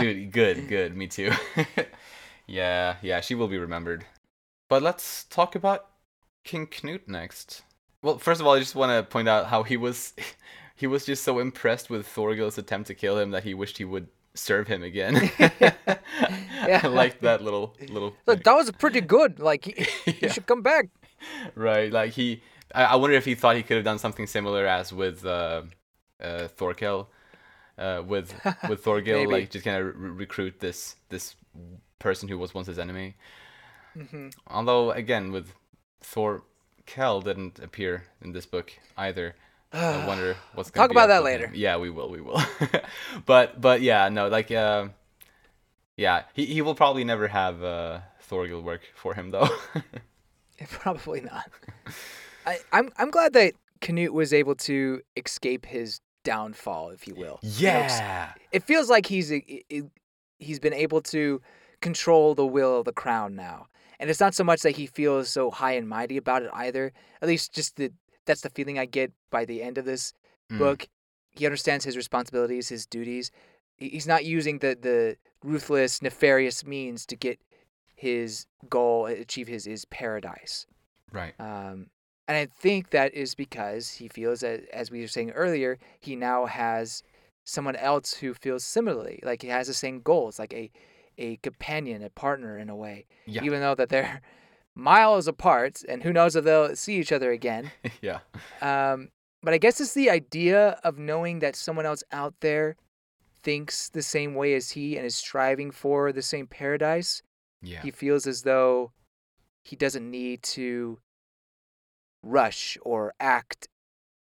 A: Dude, good, good. Me too. yeah, yeah, she will be remembered. But let's talk about King Knut next. Well, first of all, I just want to point out how he was he was just so impressed with Thorgil's attempt to kill him that he wished he would serve him again.
B: Yeah.
A: I like that little little
B: Look, that was pretty good. Like, he,
A: Yeah.
B: should come back.
A: right like he I, I wonder if he thought he could have done something similar as with uh uh Thorkel uh with with Thorgil like just kind of re- recruit this this person who was once his enemy
B: Mm-hmm.
A: although again with Thorkel didn't appear in this book either I wonder what's gonna
B: Talk
A: be
B: about that later.
A: him. Yeah, we will, we will. but but yeah, no, like uh, yeah, he he will probably never have uh, Thorgil work for him though.
B: Probably not. I, I'm I'm glad that Canute was able to escape his downfall, if you will. You know,
A: yeah,
B: it feels like he's i- he's been able to control the will of the crown now, and it's not so much that he feels so high and mighty about it either. At least, just the that's the feeling I get by the end of this
A: Mm.
B: book. He understands his responsibilities, his duties. He's not using the the ruthless, nefarious means to get his goal, achieve his his paradise.
A: right.
B: Um, and I think that is because he feels that, as we were saying earlier, he now has someone else who feels similarly, like he has the same goals, like a a companion, a partner in a way,
A: Yeah.
B: even though that they're miles apart, and who knows if they'll see each other again.
A: yeah,
B: Um, but I guess it's the idea of knowing that someone else out there thinks the same way as he and is striving for the same paradise.
A: yeah,
B: He feels as though he doesn't need to rush or act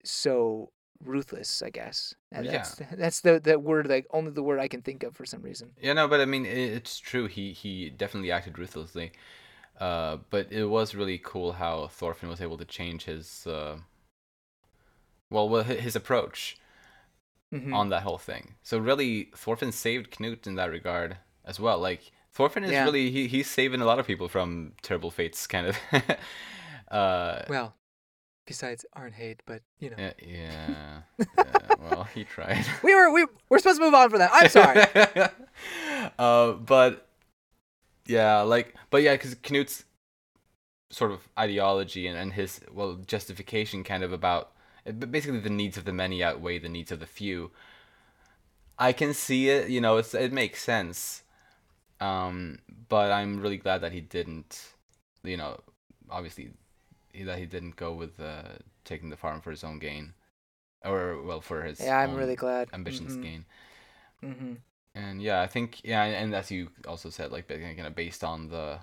B: so ruthless, I guess. And
A: Yeah.
B: that's that's the, the word like only the word I can think of for some reason.
A: yeah. No, but I mean, it's true. He he definitely acted ruthlessly. Uh, but it was really cool how Thorfinn was able to change his uh, well, well, his approach
B: Mhm.
A: on that whole thing. So really, Thorfinn saved Knut in that regard as well. Like Thorfinn is
B: Yeah.
A: really he, he's saving a lot of people from terrible fates, kind of. uh,
B: Well, besides Arnheid, but you know.
A: yeah, yeah, yeah, Well, he tried.
B: We were we we're supposed to move on from that. I'm sorry.
A: uh, but yeah, like, but yeah, because Knut's sort of ideology and, and his well justification, kind of about but basically the needs of the many outweigh the needs of the few. I can see it, you know, it's it makes sense. Um, but I'm really glad that he didn't, you know, obviously he- that he didn't go with uh, taking the farm for his own gain, or well for his
B: yeah, I'm really glad.
A: ambitions
B: Mhm.
A: gain.
B: Mhm.
A: And yeah, I think yeah, and as you also said, like kind of based on the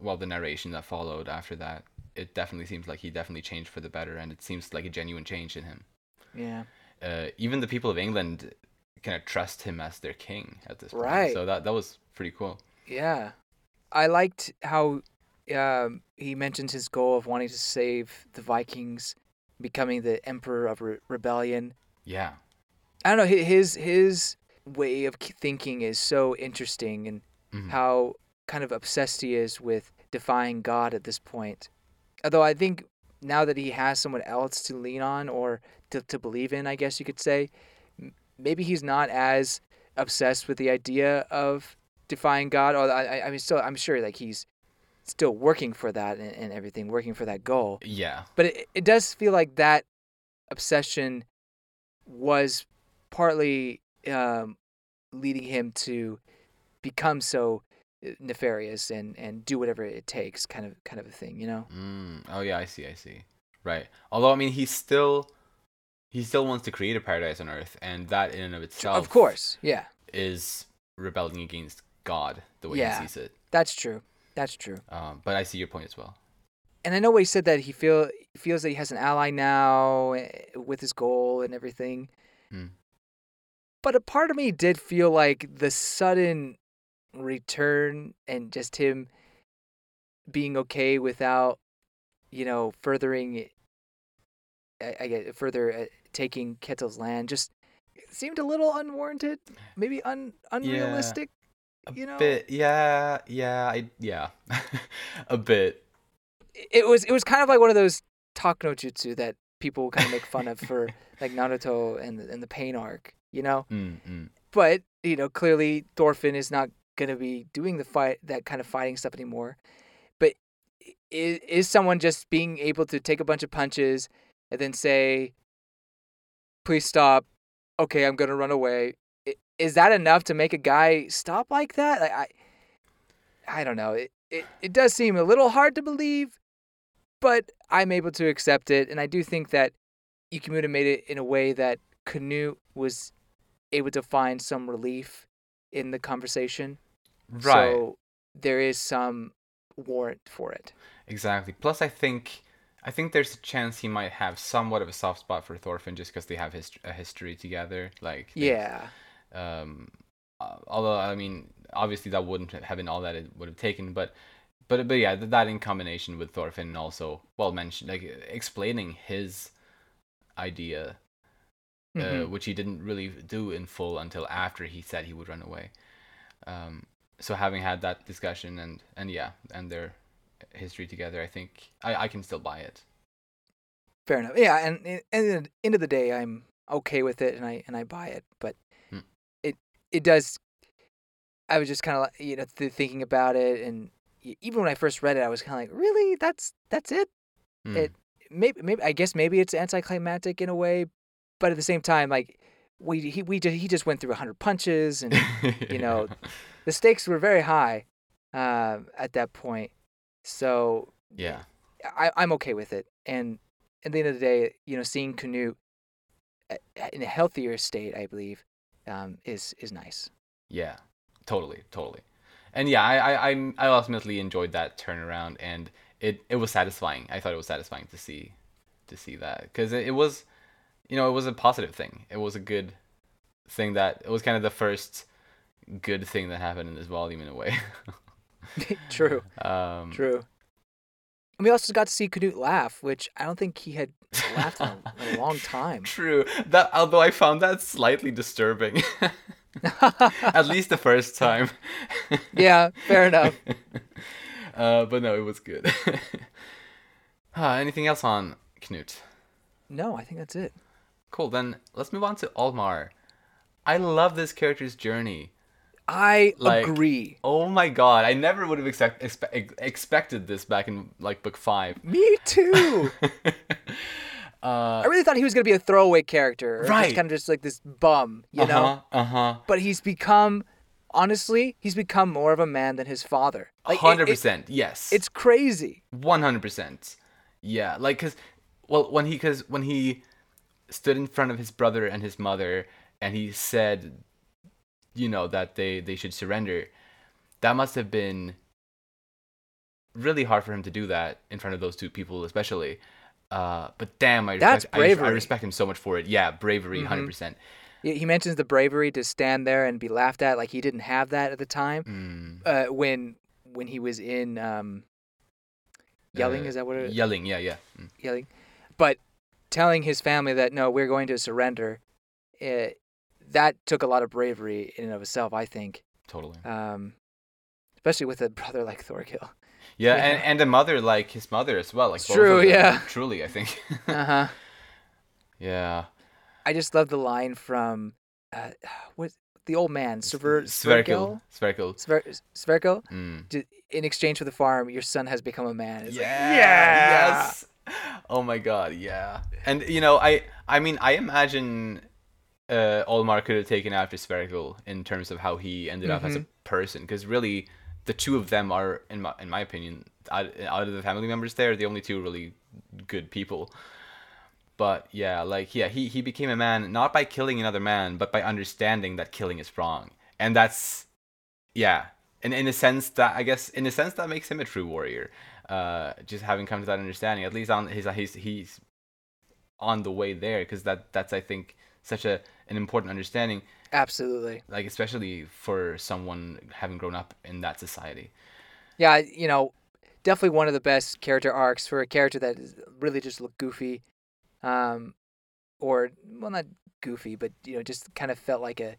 A: well the narration that followed after that, it definitely seems like he definitely changed for the better, and it seems like a genuine change in him.
B: Yeah.
A: Uh, even the people of England kind of trust him as their king at this point.
B: Right.
A: So that that was pretty cool.
B: Yeah, I liked how um, he mentioned his goal of wanting to save the Vikings, becoming the emperor of re- rebellion.
A: Yeah.
B: I don't know hi- his his way of thinking is so interesting, and
A: Mhm.
B: how kind of obsessed he is with defying God at this point. Although I think now that he has someone else to lean on or to, to believe in, I guess you could say, maybe he's not as obsessed with the idea of defying God. Or I, I- I mean, still, I'm sure like he's still working for that and, and everything, working for that goal.
A: Yeah.
B: But it, it does feel like that obsession was partly um, leading him to become so uh, nefarious and, and do whatever it takes, kind of kind of a thing, you know?
A: Mm. Oh yeah, I see, I see. Right. Although I mean, he still he still wants to create a paradise on Earth, and that in and of itself,
B: Of course, yeah,
A: is rebelling against God the way
B: Yeah.
A: he sees it.
B: that's true. That's true.
A: Um, but I see your point as well.
B: And I know he said that he feel feels that he has an ally now eh, with his goal and everything.
A: Hmm.
B: But a part of me did feel like the sudden return and just him being okay without, you know, furthering. I, I get further uh, taking Ketil's land just seemed a little unwarranted, maybe un unrealistic.
A: A
B: You know,
A: bit, yeah, yeah, I, yeah, a bit.
B: it was it was kind of like one of those talk no jutsu that people kind of make fun of for like Naruto and and the pain arc, you know.
A: Mm, mm.
B: But you know, clearly Thorfinn is not gonna be doing the fight that kind of fighting stuff anymore. But is is someone just being able to take a bunch of punches and then say, "Please stop," okay, I'm gonna run away. Is that enough to make a guy stop like that? Like, I, I don't know. It, it it does seem a little hard to believe, but I'm able to accept it, and I do think that Yukimura made it in a way that Canute was able to find some relief in the conversation.
A: Right.
B: So there is some warrant for it.
A: Exactly. Plus, I think I think there's a chance he might have somewhat of a soft spot for Thorfinn just because they have hist- a history together. Like,
B: Yeah.
A: Um, uh, although I mean, obviously that wouldn't have been all that it would have taken, but but but yeah, th- that in combination with Thorfinn also well mentioned like explaining his idea, uh,
B: Mhm.
A: which he didn't really do in full until after he said he would run away. Um, so having had that discussion and and yeah, and their history together, I think I, I can still buy it.
B: Fair enough. Yeah, and, and at the end of the day, I'm okay with it, and I and I buy it. But
A: Hmm.
B: it it does. I was just kind of you know th- thinking about it, and even when I first read it, I was kind of like, really, that's that's it.
A: Hmm.
B: It maybe maybe I guess maybe it's anticlimactic in a way, but at the same time, like we he we ju- he just went through hundred punches, and you know, the stakes were very high um, at that point. So
A: yeah.
B: I, I'm okay with it. And at the end of the day, you know, seeing Canute a- a- in a healthier state, I believe, um, is is nice.
A: Yeah, totally, totally. And yeah, I, I, I ultimately enjoyed that turnaround, and it, it was satisfying. I thought it was satisfying to see, to see that because it, it was, you know, it was a positive thing. It was a good thing that it was kind of the first good thing that happened in this volume in a way.
B: true,
A: um,
B: true. And we also got to see Canute laugh, which I don't think he had laughed in a, in a long time.
A: True. That although I found that slightly disturbing. At least the first time.
B: yeah, fair enough.
A: uh, but no, it was good. uh, anything else on Knut?
B: No, I think that's it.
A: Cool. Then let's move on to Olmar. I love this character's journey.
B: I
A: Like-
B: agree.
A: Oh my god! I never would have expect, expe- expected this back in like book five.
B: Me too.
A: uh,
B: I really thought he was gonna be a throwaway character,
A: Right.
B: Just kind of just like this bum, you know.
A: uh huh. Uh huh.
B: But he's become, honestly, he's become more of a man than his father. Like,
A: Hundred
B: it-
A: percent. Yes.
B: It's crazy.
A: One hundred percent. Yeah, like cause, well, when he cause when he stood in front of his brother and his mother, and he said, you know, that they they should surrender. That must have been really hard for him to do that in front of those two people, especially. Uh, but damn, I
B: That's
A: respect, I, I respect him so much for it. Yeah, bravery,
B: Mhm.
A: 100 percent.
B: He he mentions the bravery to stand there and be laughed at, like he didn't have that at the time.
A: Mm.
B: Uh, when when he was in um, yelling,
A: Uh,
B: is that what it is?
A: Yelling, yeah, yeah. Mm.
B: Yelling, but telling his family that no, we're going to surrender. It, that took a lot of bravery in and of itself, I think.
A: Totally.
B: Um, especially with a brother like Thorgil.
A: Yeah,
B: yeah.
A: and and a mother like his mother as well. Like
B: true,
A: them,
B: yeah.
A: Truly, I think.
B: Uh huh.
A: yeah.
B: I just love the line from uh, what the old man, Sver-
A: Sverkel. Sverkel.
B: Sver- Sverkel.
A: Mm.
B: In exchange for the farm, your son has become a man. It's like,
A: yeah.
B: yeah.
A: Yes. Oh my god, yeah. And you know, I I mean, I imagine uh Olmar could have taken after Sverkel in terms of how he ended up as a
B: Mhm.
A: person because really the two of them are in my in my opinion out, out of the family members there the only two really good people. But yeah, like yeah, he he became a man not by killing another man, but by understanding that killing is wrong. And that's yeah. And in a sense that I guess in a sense that makes him a true warrior. Uh just having come to that understanding. At least on his he's he's on the way there because that that's I think such a an important understanding
B: Absolutely.
A: like especially for someone having grown up in that society.
B: Yeah, you know, definitely one of the best character arcs for a character that is really just looked goofy, um, or well, not goofy, but you know, just kind of felt like a,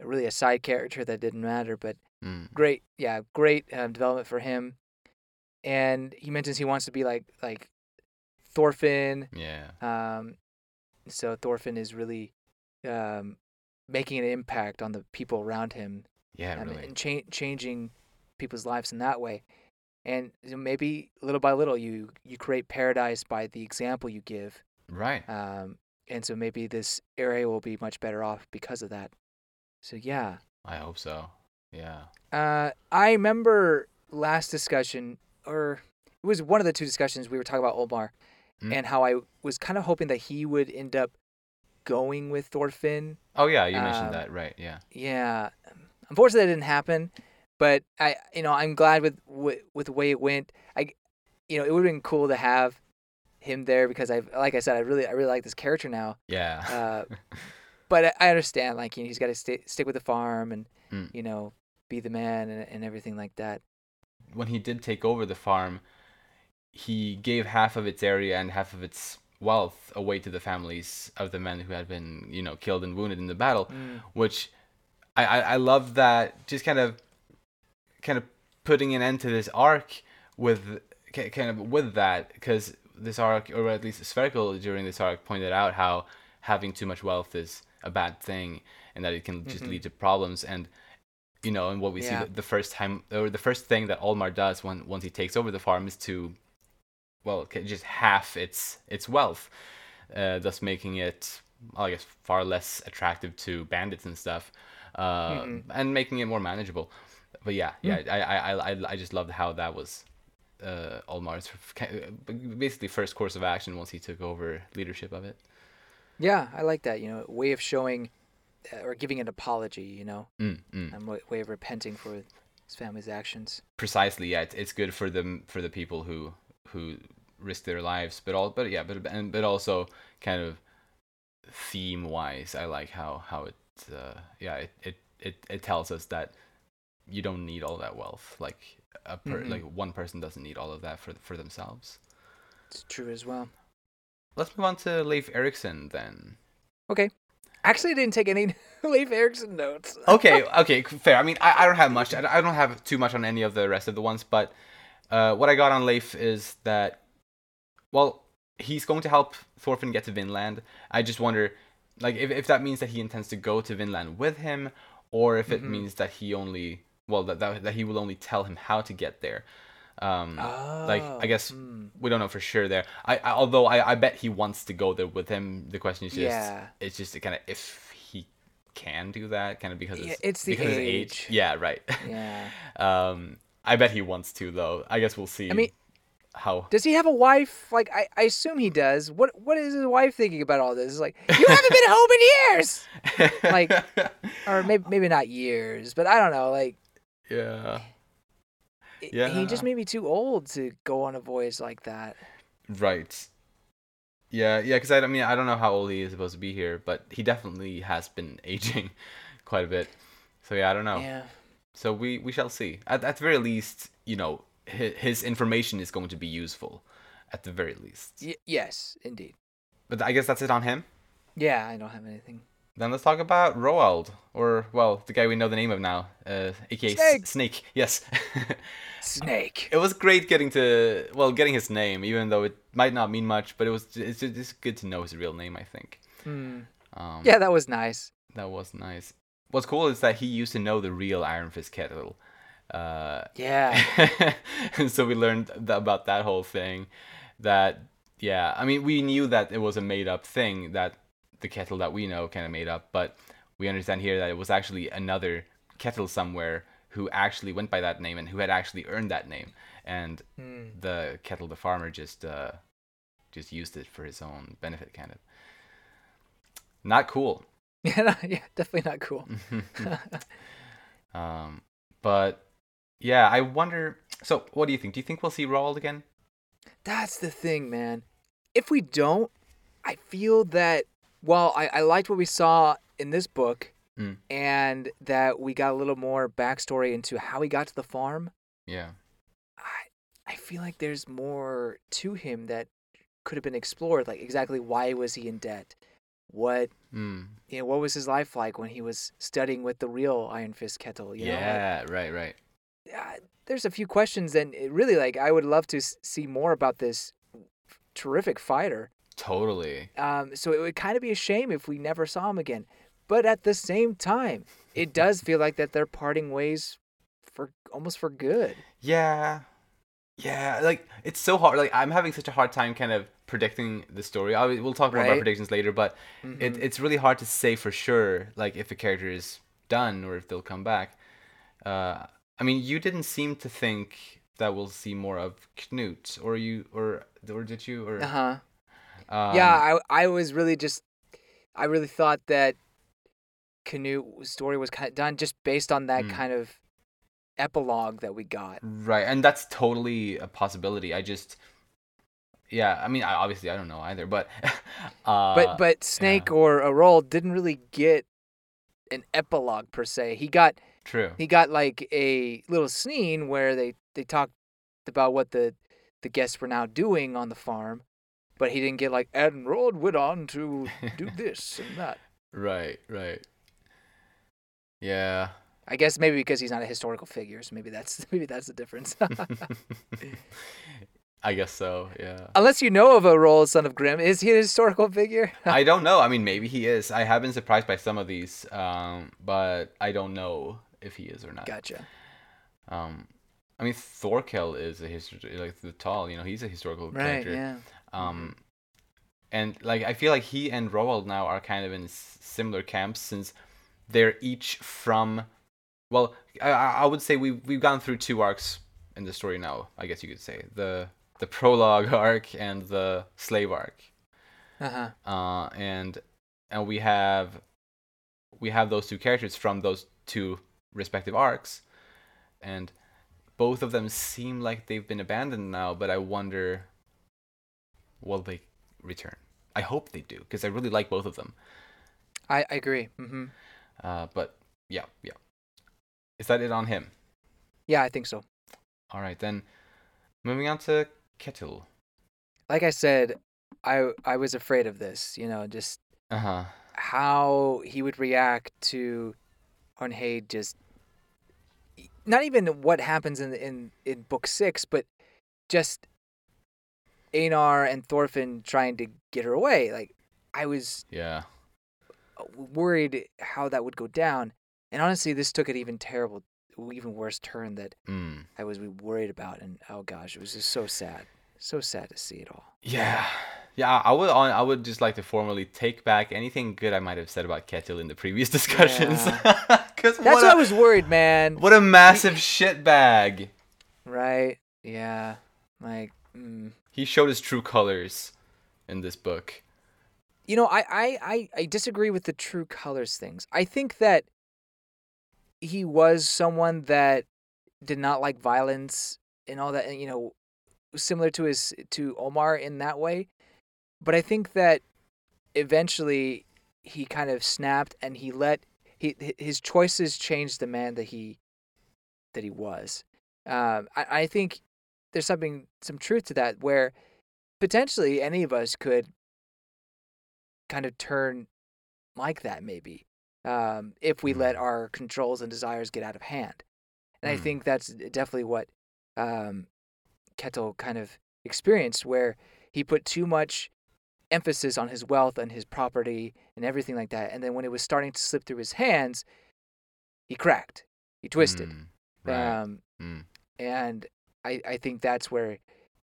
B: a really a side character that didn't matter. But
A: Mm.
B: great, yeah, great um, development for him. And he mentions he wants to be like like Thorfinn.
A: Yeah.
B: Um, so Thorfinn is really um, making an impact on the people around him
A: Yeah,
B: um,
A: really.
B: and cha- changing people's lives in that way. And maybe little by little, you you create paradise by the example you give.
A: Right.
B: Um, and so maybe this area will be much better off because of that. So yeah,
A: I hope so. Yeah.
B: uh, I remember last discussion, or it was one of the two discussions we were talking about Olmar,
A: Mm.
B: and how I was kind of hoping that he would end up going with Thorfinn
A: Oh yeah, you mentioned
B: Um,
A: that, right? Yeah.
B: Yeah, unfortunately that didn't happen, but I, you know, I'm glad with with, with the way it went. I, you know, it would have been cool to have him there because I, like I said, I really, I really like this character now.
A: Yeah.
B: Uh, but I- understand, like, you know, he's got to stay, stick with the farm and,
A: Mm.
B: you know, be the man and, and everything like that.
A: When he did take over the farm, he gave half of its area and half of its wealth away to the families of the men who had been, you know, killed and wounded in the battle.
B: Mm.
A: Which I I, I love that just kind of kind of putting an end to this arc with kind of with that because this arc or at least Sverkel during this arc pointed out how having too much wealth is a bad thing and that it can just
B: Mhm.
A: lead to problems and you know and what we
B: Yeah.
A: see the, the first time or the first thing that Olmar does when once he takes over the farm is to well just half its its wealth uh, thus making it I guess far less attractive to bandits and stuff uh, and making it more manageable but yeah yeah I, I I I- I just loved how that was uh, Olmar's basically first course of action once he took over leadership of it
B: Yeah, I like that. You know, way of showing uh, or giving an apology. You know,
A: mm, mm.
B: and wa- way of repenting for his family's actions.
A: precisely yeah it's, it's good for them for the people who who risk their lives but all but yeah but and but also kind of theme wise i like how how it uh, yeah it, it it it tells us that you don't need all that wealth like a per,
B: Mhm.
A: like one person doesn't need all of that for for themselves
B: It's true as well.
A: let's move on to Leif Erikson then
B: Actually, I didn't take any Leif Erikson notes.
A: okay, okay, fair. I mean, I, I don't have much. I, don't have too much on any of the rest of the ones, but uh, what I got on Leif is that, well, he's going to help Thorfinn get to Vinland. I just wonder, like, if, if that means that he intends to go to Vinland with him, or if it
B: Mhm.
A: means that he only, well, that, that, that he will only tell him how to get there. Um, like, I
B: Oh,
A: guess
B: hmm.
A: we don't know for sure there. I, I although I, I bet he wants to go there with him. The question is just
B: Yeah.
A: it's just kind of if he can do that, kind of because
B: Yeah,
A: it's,
B: it's the
A: because of
B: age.
A: Yeah, right.
B: Yeah.
A: um, I bet he wants to though. I guess we'll see.
B: I mean,
A: how
B: Does he have a wife? Like, I, I assume he does. What What is his wife thinking about all this? It's like, you haven't been home in years, like- or maybe maybe not years, but I don't know. Like,
A: yeah,
B: yeah. he just may be too old to go on a voyage like that.
A: right. Yeah, yeah, because I, I mean I don't know how old he is supposed to be here, but he definitely has been aging quite a bit. So yeah, I don't know.
B: Yeah.
A: So we we shall see. At at the very least, you know, his, his information is going to be useful, at the very least.
B: Y- yes, indeed.
A: But I guess that's it on him.
B: Yeah, I don't have anything.
A: Then let's talk about Roald, or well, the guy we know the name of now, uh, aka
B: Snake.
A: S- Snake. Yes.
B: Snake.
A: it was great getting to well getting his name, even though it might not mean much, but it was it's just it's good to know his real name. I think.
B: Hmm.
A: Um,
B: Yeah, that was nice.
A: that was nice. What's cool is that he used to know the real Iron Fist Ketil. Uh,
B: Yeah.
A: and so we learned th- about that whole thing. That yeah, I mean, we knew that it was a made up thing that the Ketil that we know kind of made up, but we understand here that it was actually another Ketil somewhere who actually went by that name and who had actually earned that name, and
B: Hmm.
A: the Ketil the farmer just uh, just used it for his own benefit, kind of. Not cool.
B: Yeah, no, yeah, definitely not cool.
A: um, but yeah, I wonder. So, what do you think? Do you think we'll see Roald again?
B: That's the thing, man. If we don't, I feel that while I, I liked what we saw in this book
A: Mm.
B: and that we got a little more backstory into how he got to the farm,
A: Yeah.
B: I I feel like there's more to him that could have been explored. Like exactly why was he in debt? What
A: Mm.
B: you know, what was his life like when he was studying with the real Iron Fist Ketil? You know, like,
A: yeah. right. Right.
B: uh, there's a few questions, and it really, like, I would love to s- see more about this terrific fighter.
A: Totally.
B: Um, so it would kind of be a shame if we never saw him again. But at the same time, it does feel like that they're parting ways for almost for good.
A: Yeah. Yeah. Like it's so hard. Like I'm having such a hard time kind of predicting the story. I, we'll talk more about
B: Right.
A: predictions later, but it,
B: Mhm.
A: it's really hard to say for sure, like if a character is done or if they'll come back. Uh, I mean, you didn't seem to think that we'll see more of Knut, or you, or or did you, or
B: Uh huh.
A: Um,
B: yeah, I I was really just, I really thought that Canute's story was kind of done just based on that
A: Mm.
B: kind of epilogue that we got.
A: Right, and that's totally a possibility. I just, yeah, I mean, I, obviously I don't know either, but, uh,
B: but but Snake or Roald didn't really get an epilogue per se. He got
A: true.
B: he got like a little scene where they they talked about what the the guests were now doing on the farm, but he didn't get like and Roald went on to do this and that.
A: Right, right. Yeah.
B: I guess maybe because he's not a historical figure, so maybe that's maybe that's the difference.
A: I guess so. Yeah.
B: Unless you know of a Roald, son of Grimm, is he a historical figure?
A: I don't know. I mean, maybe he is. I have been surprised by some of these, um, but I don't know if he is or not.
B: gotcha.
A: Um, I mean, Thorkel is a history like the tall. You know, he's a historical
B: Right.
A: character.
B: Yeah.
A: Um, and like I feel like he and Roald now are kind of in similar camps since they're each from. Well, I, I I would say we we've gone through two arcs in the story now. I guess you could say the the prologue arc and the slave arc.
B: Uh huh.
A: Uh, and and we have we have those two characters from those two respective arcs, and both of them seem like they've been abandoned now. But I wonder, will they return? I hope they do because I really like both of them.
B: I, I agree. hmm
A: Uh, but yeah, yeah. Is that it on him?
B: Yeah, I think so.
A: All right, then moving on to Ketil.
B: Like I said, I I was afraid of this. You know, just
A: Uh huh.
B: how he would react to Arnheid just not even what happens in in in book six, but just Einar and Thorfinn trying to get her away. Like I was
A: Yeah.
B: worried how that would go down, and honestly, this took an even terrible, even worse turn that
A: Mm.
B: I was worried about. And oh gosh, it was just so sad, so sad to see it all.
A: Yeah, yeah. I would on. I would just like to formally take back anything good I might have said about Ketil in the previous discussions. Because
B: That's
A: what,
B: why I
A: a-
B: was worried, man.
A: what a massive shitbag.
B: Right? Yeah. Like. Mm.
A: He showed his true colors in this book.
B: You know, I, I, I, I disagree with the true colors things. I think that he was someone that did not like violence and all that, and you know, similar to his to Olmar in that way. but I think that eventually he kind of snapped and he let he his choices changed the man that he that he was. Um, I, I think there's something some truth to that where potentially any of us could kind of turn like that maybe um, if we let
A: Mm.
B: our controls and desires get out of hand. And I
A: Mm.
B: think that's definitely what um, Ketil kind of experienced, where he put too much emphasis on his wealth and his property and everything like that. And then when it was starting to slip through his hands, he cracked, he twisted.
A: Mm, right.
B: Um,
A: Mm.
B: and I, I think that's where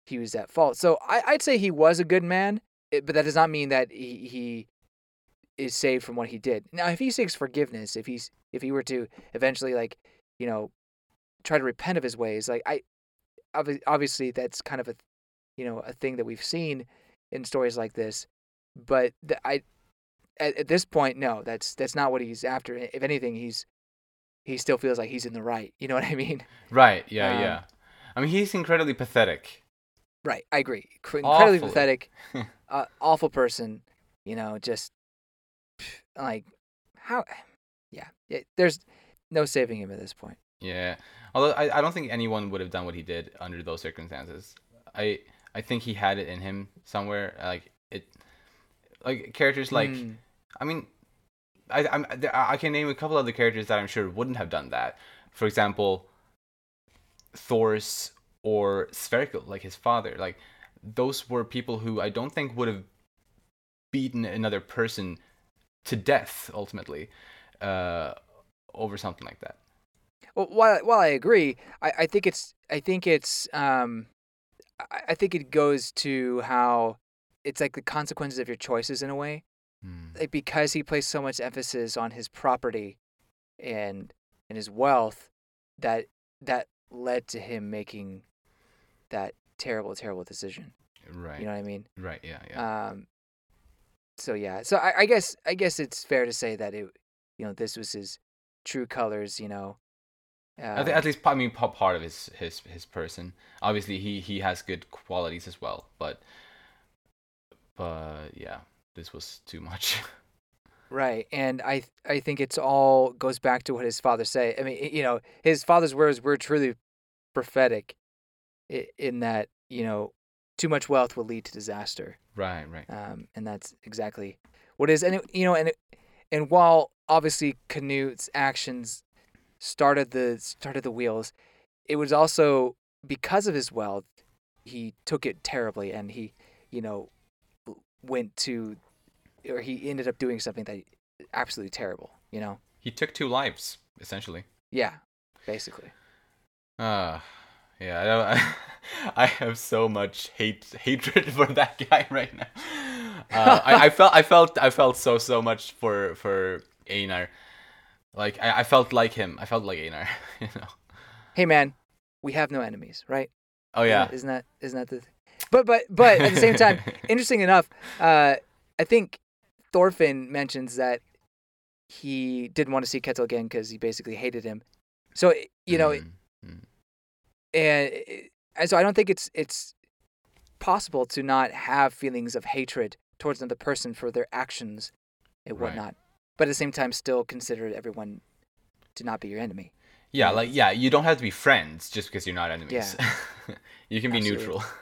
B: he was at fault. So I, I'd say he was a good man, but that does not mean that he, he is saved from what he did. Now, if he seeks forgiveness, if he's if he were to eventually like, you know, try to repent of his ways, like I, obviously that's kind of a, you know, a thing that we've seen in stories like this, but the, I, at, at this point, no, that's that's not what he's after. If anything, he's he still feels like he's in the right. You know what I mean?
A: Right. Yeah.
B: Um,
A: yeah. I mean, he's incredibly pathetic.
B: Right, I agree. Incredibly
A: Awfully.
B: pathetic, uh, awful person. You know, just like how? Yeah, yeah, there's no saving him at this point.
A: Yeah. Although I, I don't think anyone would have done what he did under those circumstances. I I think he had it in him somewhere. Like it, like characters like
B: Mm,
A: I mean, I I'm, I can name a couple other characters that I'm sure wouldn't have done that. For example, Thors or Sverkel, like his father. Like those were people who I don't think would have beaten another person to death ultimately uh, over something like that.
B: Well, while while I agree, I, I think it's I think it's um, I, I think it goes to how it's like the consequences of your choices in a way.
A: Hmm.
B: like because he placed so much emphasis on his property and and his wealth that that led to him making that terrible terrible decision
A: Right.
B: you know what i mean
A: Right. Yeah. Yeah.
B: um so yeah so I, I guess i guess it's fair to say that it you know this was his true colors you know
A: at, the-
B: um,
A: at least, I mean, pa- part of his his his person. Obviously, he he has good qualities as well, but but yeah, this was too much.
B: Right, and I I think it's all goes back to what his father say. I mean, you know, his father's words were truly prophetic, in that you know, too much wealth will lead to disaster,
A: right. Right.
B: um, and that's exactly what it is. And it, you know, and it, and while obviously Canute's actions started the started the wheels, it was also because of his wealth, he took it terribly, and he, you know, went to, or he ended up doing something that absolutely terrible. You know.
A: He took two lives essentially.
B: Yeah, basically.
A: Uh yeah, I don't, I have so much hate hatred for that guy right now. Uh, I, I felt I felt I felt so so much for for Einar. Like I, I felt like him. I felt like Einar, you know.
B: Hey man, we have no enemies, right?
A: Oh yeah.
B: Isn't that isn't that the But but but at the same time, interesting enough, uh I think Thorfinn mentions that he didn't want to see Ketil again because he basically hated him. So you know,
A: Mm, mm.
B: and, and so I don't think it's it's possible to not have feelings of hatred towards another person for their actions and
A: Right.
B: whatnot, but at the same time, still consider everyone to not be your enemy.
A: Yeah,
B: Yeah.
A: like yeah, you don't have to be friends just because you're not enemies. Yeah. you can be
B: Absolutely.
A: neutral.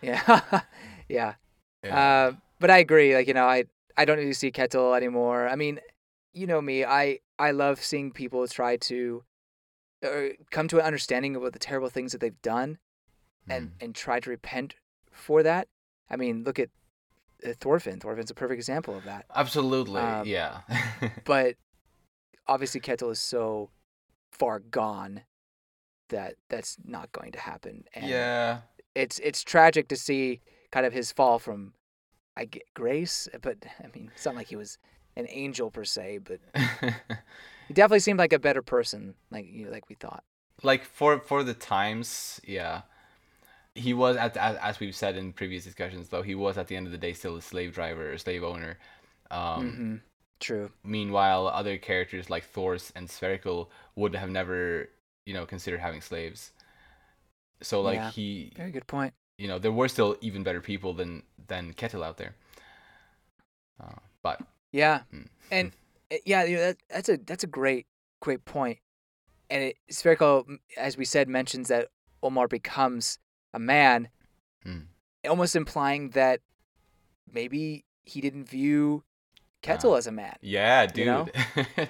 B: Yeah, yeah. Uh, but I agree. Like you know, I I don't need to see Ketil anymore. I mean, you know me. I I love seeing people try to uh, come to an understanding about the terrible things that they've done and
A: Mm.
B: and try to repent for that. I mean, look at uh, Thorfinn. Thorfinn's a perfect example of that.
A: Absolutely,
B: um,
A: yeah.
B: But obviously, Ketil is so far gone that that's not going to happen. And
A: yeah.
B: it's it's tragic to see kind of his fall from I get grace, but I mean, it's not like he was an angel per se, but he definitely seemed like a better person, like you know, like we thought.
A: like for for the times, yeah. He was at as, as we've said in previous discussions, though he was at the end of the day still a slave driver, a slave owner. Um,
B: hmm True.
A: Meanwhile, other characters like Thors and Sverkel would have never, you know, considered having slaves. So like
B: Yeah.
A: he
B: Very good point.
A: You know there were still even better people than than Ketil out there. Uh, but
B: Yeah,
A: Mm.
B: and uh, yeah, you know, that, that's a that's a great great point. and it, Sverkel, as we said, mentions that Olmar becomes a man,
A: Mm.
B: almost implying that maybe he didn't view Ketil
A: Ah.
B: as a man.
A: yeah, dude.
B: You know?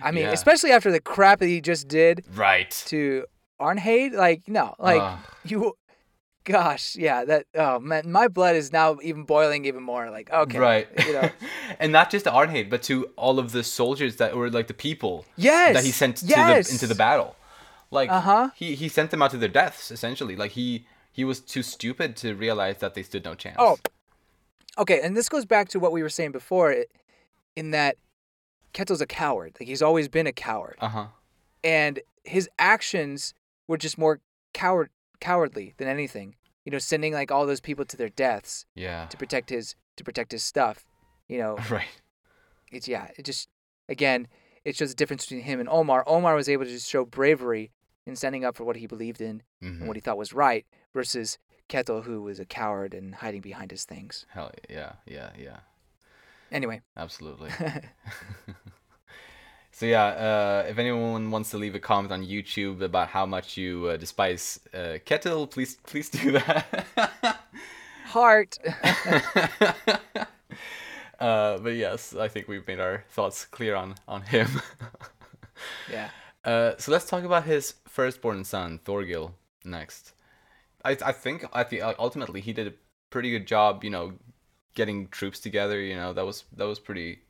B: I mean,
A: Yeah.
B: especially after the crap that he just did
A: right.
B: to Arnheid, like no, like
A: Ugh.
B: you. Gosh, yeah, that oh man, my blood is now even boiling even more. Like okay,
A: right.
B: you know,
A: and not just to Arnheid, but to all of the soldiers that were like the people
B: yes,
A: that he sent to the into the battle. Like
B: Uh-huh.
A: he he sent them out to their deaths essentially. Like he he was too stupid to realize that they stood no chance.
B: Oh, okay, and this goes back to what we were saying before, in that Ketil's a coward. Like he's always been a coward,
A: Uh huh.
B: and his actions were just more coward cowardly than anything. You know, sending like all those people to their deaths
A: Yeah.
B: to protect his to protect his stuff. You know,
A: Right.
B: it's yeah, it just again it shows the difference between him and Olmar. Olmar was able to just show bravery in standing up for what he believed in
A: hmm
B: and what he thought was right, versus Ketil, who was a coward and hiding behind his things.
A: Hell yeah, yeah, yeah.
B: Anyway,
A: Absolutely. so yeah, uh, if anyone wants to leave a comment on YouTube about how much you uh, despise uh, Ketil, please please do that.
B: heart.
A: uh, but yes, I think we've made our thoughts clear on on him.
B: yeah.
A: Uh, so let's talk about his firstborn son, Thorgil, next. I I think I think ultimately he did a pretty good job, you know, getting troops together. You know, that was that was pretty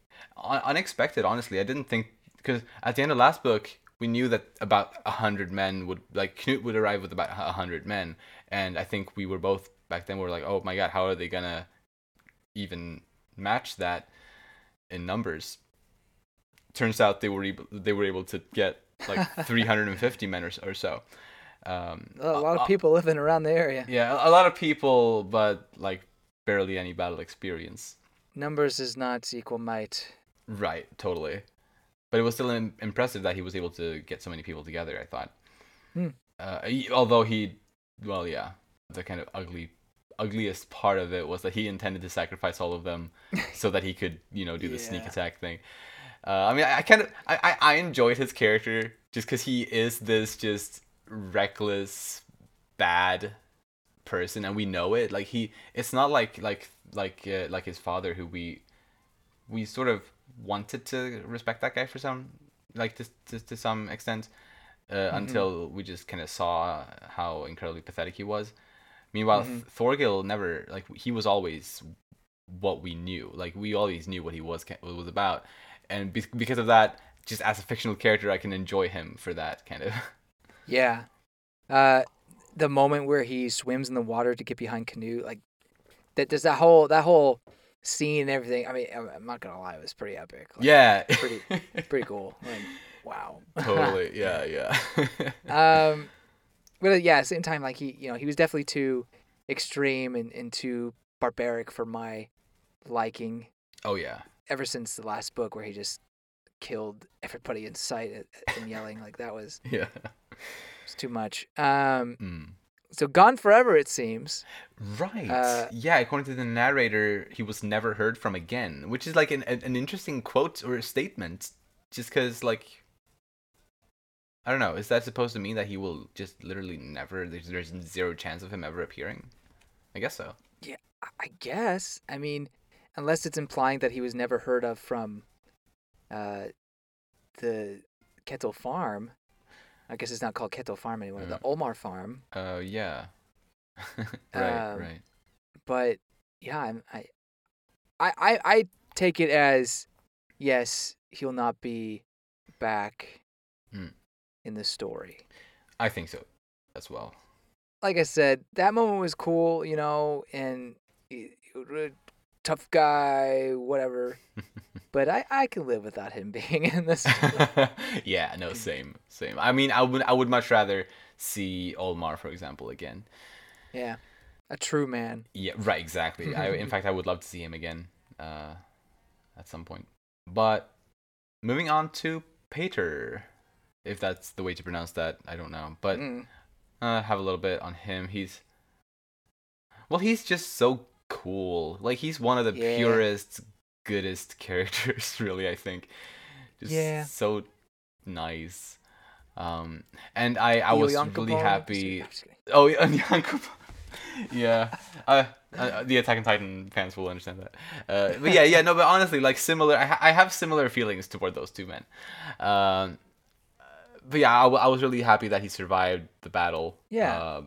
A: unexpected. Honestly, I didn't think because at the end of last book we knew that about a hundred men would like Knut would arrive with about a hundred men, and I think we were both back then we were like, oh my god, how are they gonna even match that in numbers? Turns out they were able they were able to get like 350 men or, or so. Um,
B: A lot of people living around the area.
A: yeah, a lot of people, but like barely any battle experience.
B: Numbers is not equal might.
A: Right, totally. But it was still im- impressive that he was able to get so many people together. I thought.
B: Hmm.
A: Uh, he- although he, well, yeah, the kind of ugly, ugliest part of it was that he intended to sacrifice all of them so that he could, you know, do the sneak attack thing. Uh, I mean, I, I kind of, I, I, I enjoyed his character just because he is this just reckless, bad person, and we know it. Like he, it's not like like like uh, like his father, who we we sort of wanted to respect that guy for some like to to, to some extent uh, until we just kind of saw how incredibly pathetic he was. Meanwhile,
B: Mhm.
A: Th- Thorgil never like he was always what we knew. Like we always knew what he was what was about, and be- because of that, just as a fictional character, I can enjoy him for that kind of.
B: Yeah. Uh, the moment where he swims in the water to get behind Canute, like that. There's that whole that whole scene and everything. I mean, I'm, not gonna lie, it was pretty epic. Like,
A: yeah.
B: Pretty pretty cool. Like, wow.
A: totally. Yeah. Yeah.
B: um, but uh, yeah, at the same time, like he, you know, he was definitely too extreme and, and too barbaric for my liking.
A: oh yeah.
B: Ever since the last book, where he just killed everybody in sight at- and yelling, like that was
A: Yeah.
B: It was too much. Um,
A: Mm.
B: So gone forever, it seems.
A: Right.
B: Uh,
A: yeah, according to the narrator, he was never heard from again, which is like an an, interesting quote or statement. Just because, like, I don't know, is that supposed to mean that he will just literally never? There's, there's zero chance of him ever appearing. I guess so.
B: Yeah, I guess. I mean, unless it's implying that he was never heard of from uh, the Ketil Farm. I guess it's not called Ketil Farm anymore. The
A: Mm.
B: Olmar Farm.
A: Uh, yeah. right.
B: Um,
A: right.
B: but yeah, I'm, I, I, I, I take it as yes, he'll not be back
A: Mm.
B: in the story.
A: I think so, as well.
B: Like I said, that moment was cool, you know, and tough guy, whatever. but I, I can live without him being in this.
A: yeah. No. Same. Same. I mean, I would I would much rather see Olmar, for example, again.
B: yeah, a true man.
A: Yeah, right, exactly. I, in fact, I would love to see him again uh, at some point. But moving on to Pater, if that's the way to pronounce that, I don't know. But
B: Mm.
A: uh, have a little bit on him. He's Well, he's just so cool. Like he's one of the
B: Yeah.
A: purest, goodest characters, really. I think. Just
B: Yeah.
A: So nice. Um, and I I was really happy.
B: I'm just kidding.
A: Oh yeah, Jakob. yeah. Uh, uh, the Attack on Titan fans will understand that. Uh, but yeah, yeah, no, but honestly, like similar. I, ha- I have similar feelings toward those two men. Um, but yeah, I, w- I was really happy that he survived the battle.
B: Yeah.
A: Uh,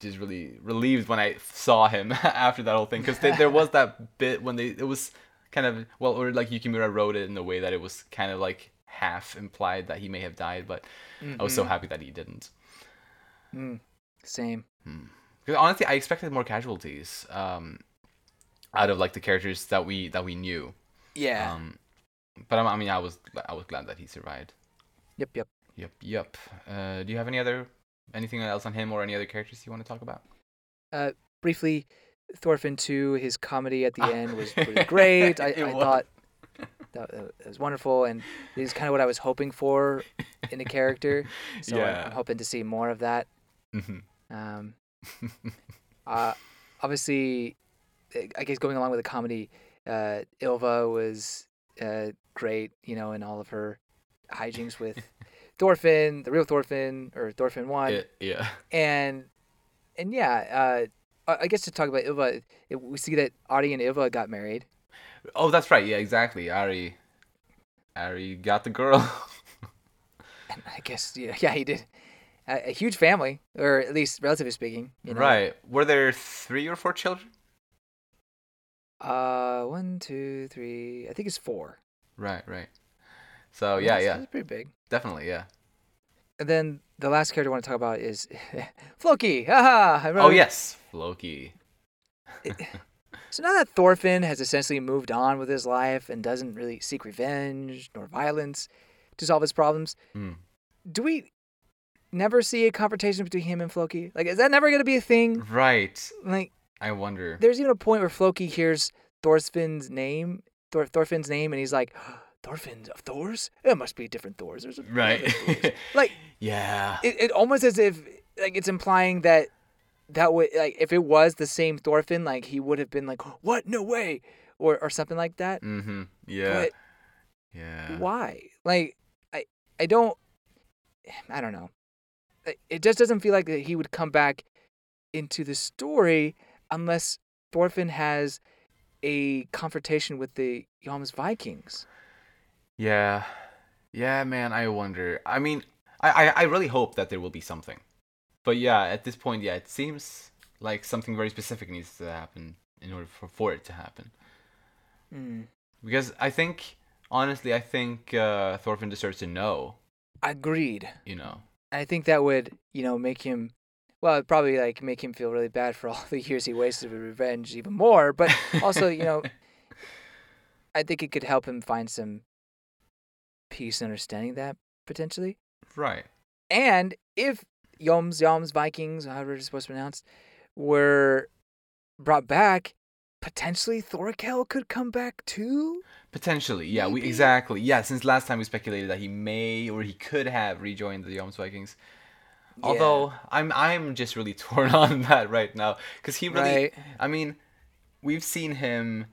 A: just really relieved when I saw him after that whole thing because there was that bit when they it was kind of well or like Yukimura wrote it in a way that it was kind of like half implied that he may have died, but I was so
B: Mhm.
A: happy that he didn't.
B: Mm, same.
A: Because honestly, I expected more casualties um, out of like the characters that we that we knew.
B: Yeah.
A: Um, but I, I mean, I was I was glad that he survived.
B: yep. Yep.
A: Yep, yep. Uh, do you have any other anything else on him or any other characters you want to talk about?
B: Briefly, Thorfinn two. His comedy at the
A: Ah.
B: end was really great. I, I
A: was.
B: thought that it was wonderful, and it is kind of what I was hoping for in a character. So I'm-
A: Yeah.
B: I'm hoping to see more of that.
A: Mhm.
B: Um, uh, obviously, I- I guess going along with the comedy, uh, Ylva was uh, great, you know, in all of her hijinks with Thorfinn, the real Thorfinn, or Thorfinn one,
A: Yeah, yeah.
B: and and yeah, uh, I guess to talk about Ylva, it, we see that Ari and Ylva got married.
A: Oh, that's right. Yeah, exactly. Ari, Ari got the girl.
B: And I guess yeah, yeah, he did. A, a huge family, or at least relatively speaking. You know?
A: Right. Were there three or four children?
B: Uh, one, two, three. I think it's four.
A: Right, right. So yeah, yeah,
B: that's pretty big.
A: definitely, yeah.
B: And then the last character I want to talk about is Floki. Haha!
A: Oh yes, Floki.
B: So now that Thorfinn has essentially moved on with his life and doesn't really seek revenge nor violence to solve his problems,
A: Hmm.
B: do we never see a confrontation between him and Floki? Like, is that never going to be a thing?
A: Right.
B: Like,
A: I wonder.
B: there's even a point where Floki hears Thorfinn's name, Thor- Thorfinn's name, and he's like, Thorfinn of Thors? It must be different Thors. There's
A: Right.
B: Thors." like,
A: yeah.
B: it, it almost as if like it's implying that that would like if it was the same Thorfinn, like he would have been like, "What? No way," or or something like that.
A: Mm-hmm. Yeah.
B: But
A: yeah.
B: why? Like, I I don't, I don't know. It- It just doesn't feel like that he would come back into the story unless Thorfinn has a confrontation with the Yom's Vikings.
A: Yeah. Yeah, man, I wonder. I mean, I, I, I really hope that there will be something. But yeah, at this point, yeah, it seems like something very specific needs to happen in order for, for it to happen.
B: Hmm.
A: Because I think, honestly, I think uh, Thorfinn deserves to know,
B: Agreed.
A: you know.
B: I think that would, you know, make him, well, it'd probably like make him feel really bad for all the years he wasted with revenge even more. But also, you know, I think it could help him find some peace and understanding that potentially.
A: Right.
B: And if Yoms, Yoms, Vikings, however it's supposed to be pronounced, were brought back, potentially Thorkel could come back too.
A: Potentially, yeah, we exactly. Yeah, since last time we speculated that he may or he could have rejoined the Yoms Vikings. Although I'm I'm just really torn on that right now because he really.
B: Right.
A: I mean, we've seen him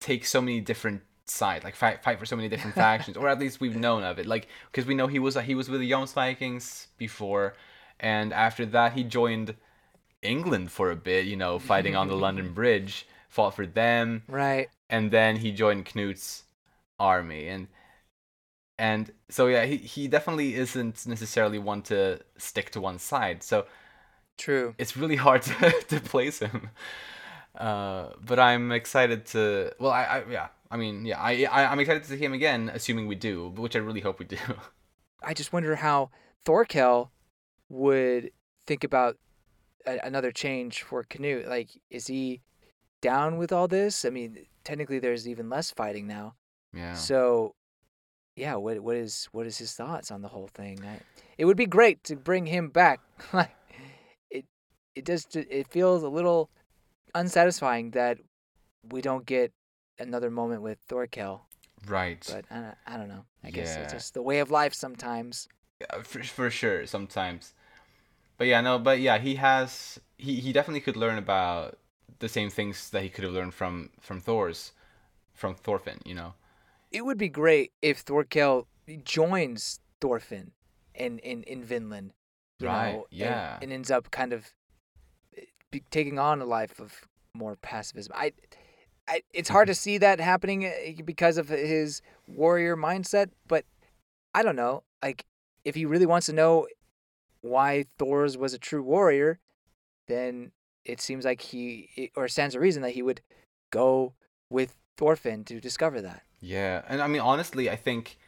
A: take so many different sides, like fight fight for so many different factions, or at least we've known of it. Like because we know he was he was with the Yoms Vikings before, and after that he joined England for a bit. You know, fighting on the London Bridge, fought for them
B: right.
A: and then he joined Knut's army and and so yeah he, he definitely isn't necessarily one to stick to one side so
B: True.
A: it's really hard to, to place him uh, but i'm excited to well I, I yeah i mean yeah I, I i'm excited to see him again assuming we do which i really hope we do
B: I just wonder how Thorkel would think about a- another change for Canute. Like, is he down with all this? I mean, technically, there's even less fighting now.
A: yeah
B: So, yeah, what what is what is his thoughts on the whole thing? I, it would be great to bring him back. Like, it it does. It feels a little unsatisfying that we don't get another moment with Thorkel.
A: right
B: But I don't, I don't know. I guess it's just the way of life sometimes.
A: Yeah, for, for sure sometimes but yeah no but yeah he has he, he definitely could learn about the same things that he could have learned from from Thors from Thorfinn, you know.
B: It would be great if Thorkel joins Thorfinn in in in Vinland, you
A: Right,
B: know,
A: yeah.
B: and, ends up kind of eh, taking on a life of more pacifism. I, I it's hard to
A: Mm-hmm.
B: see that happening eh, because of his warrior mindset, but I don't know. Like, if he really wants to know why Thors was a true warrior, then it seems like he or stands a reason that he would go with Thorfinn to discover that.
A: Yeah, and I mean honestly, I think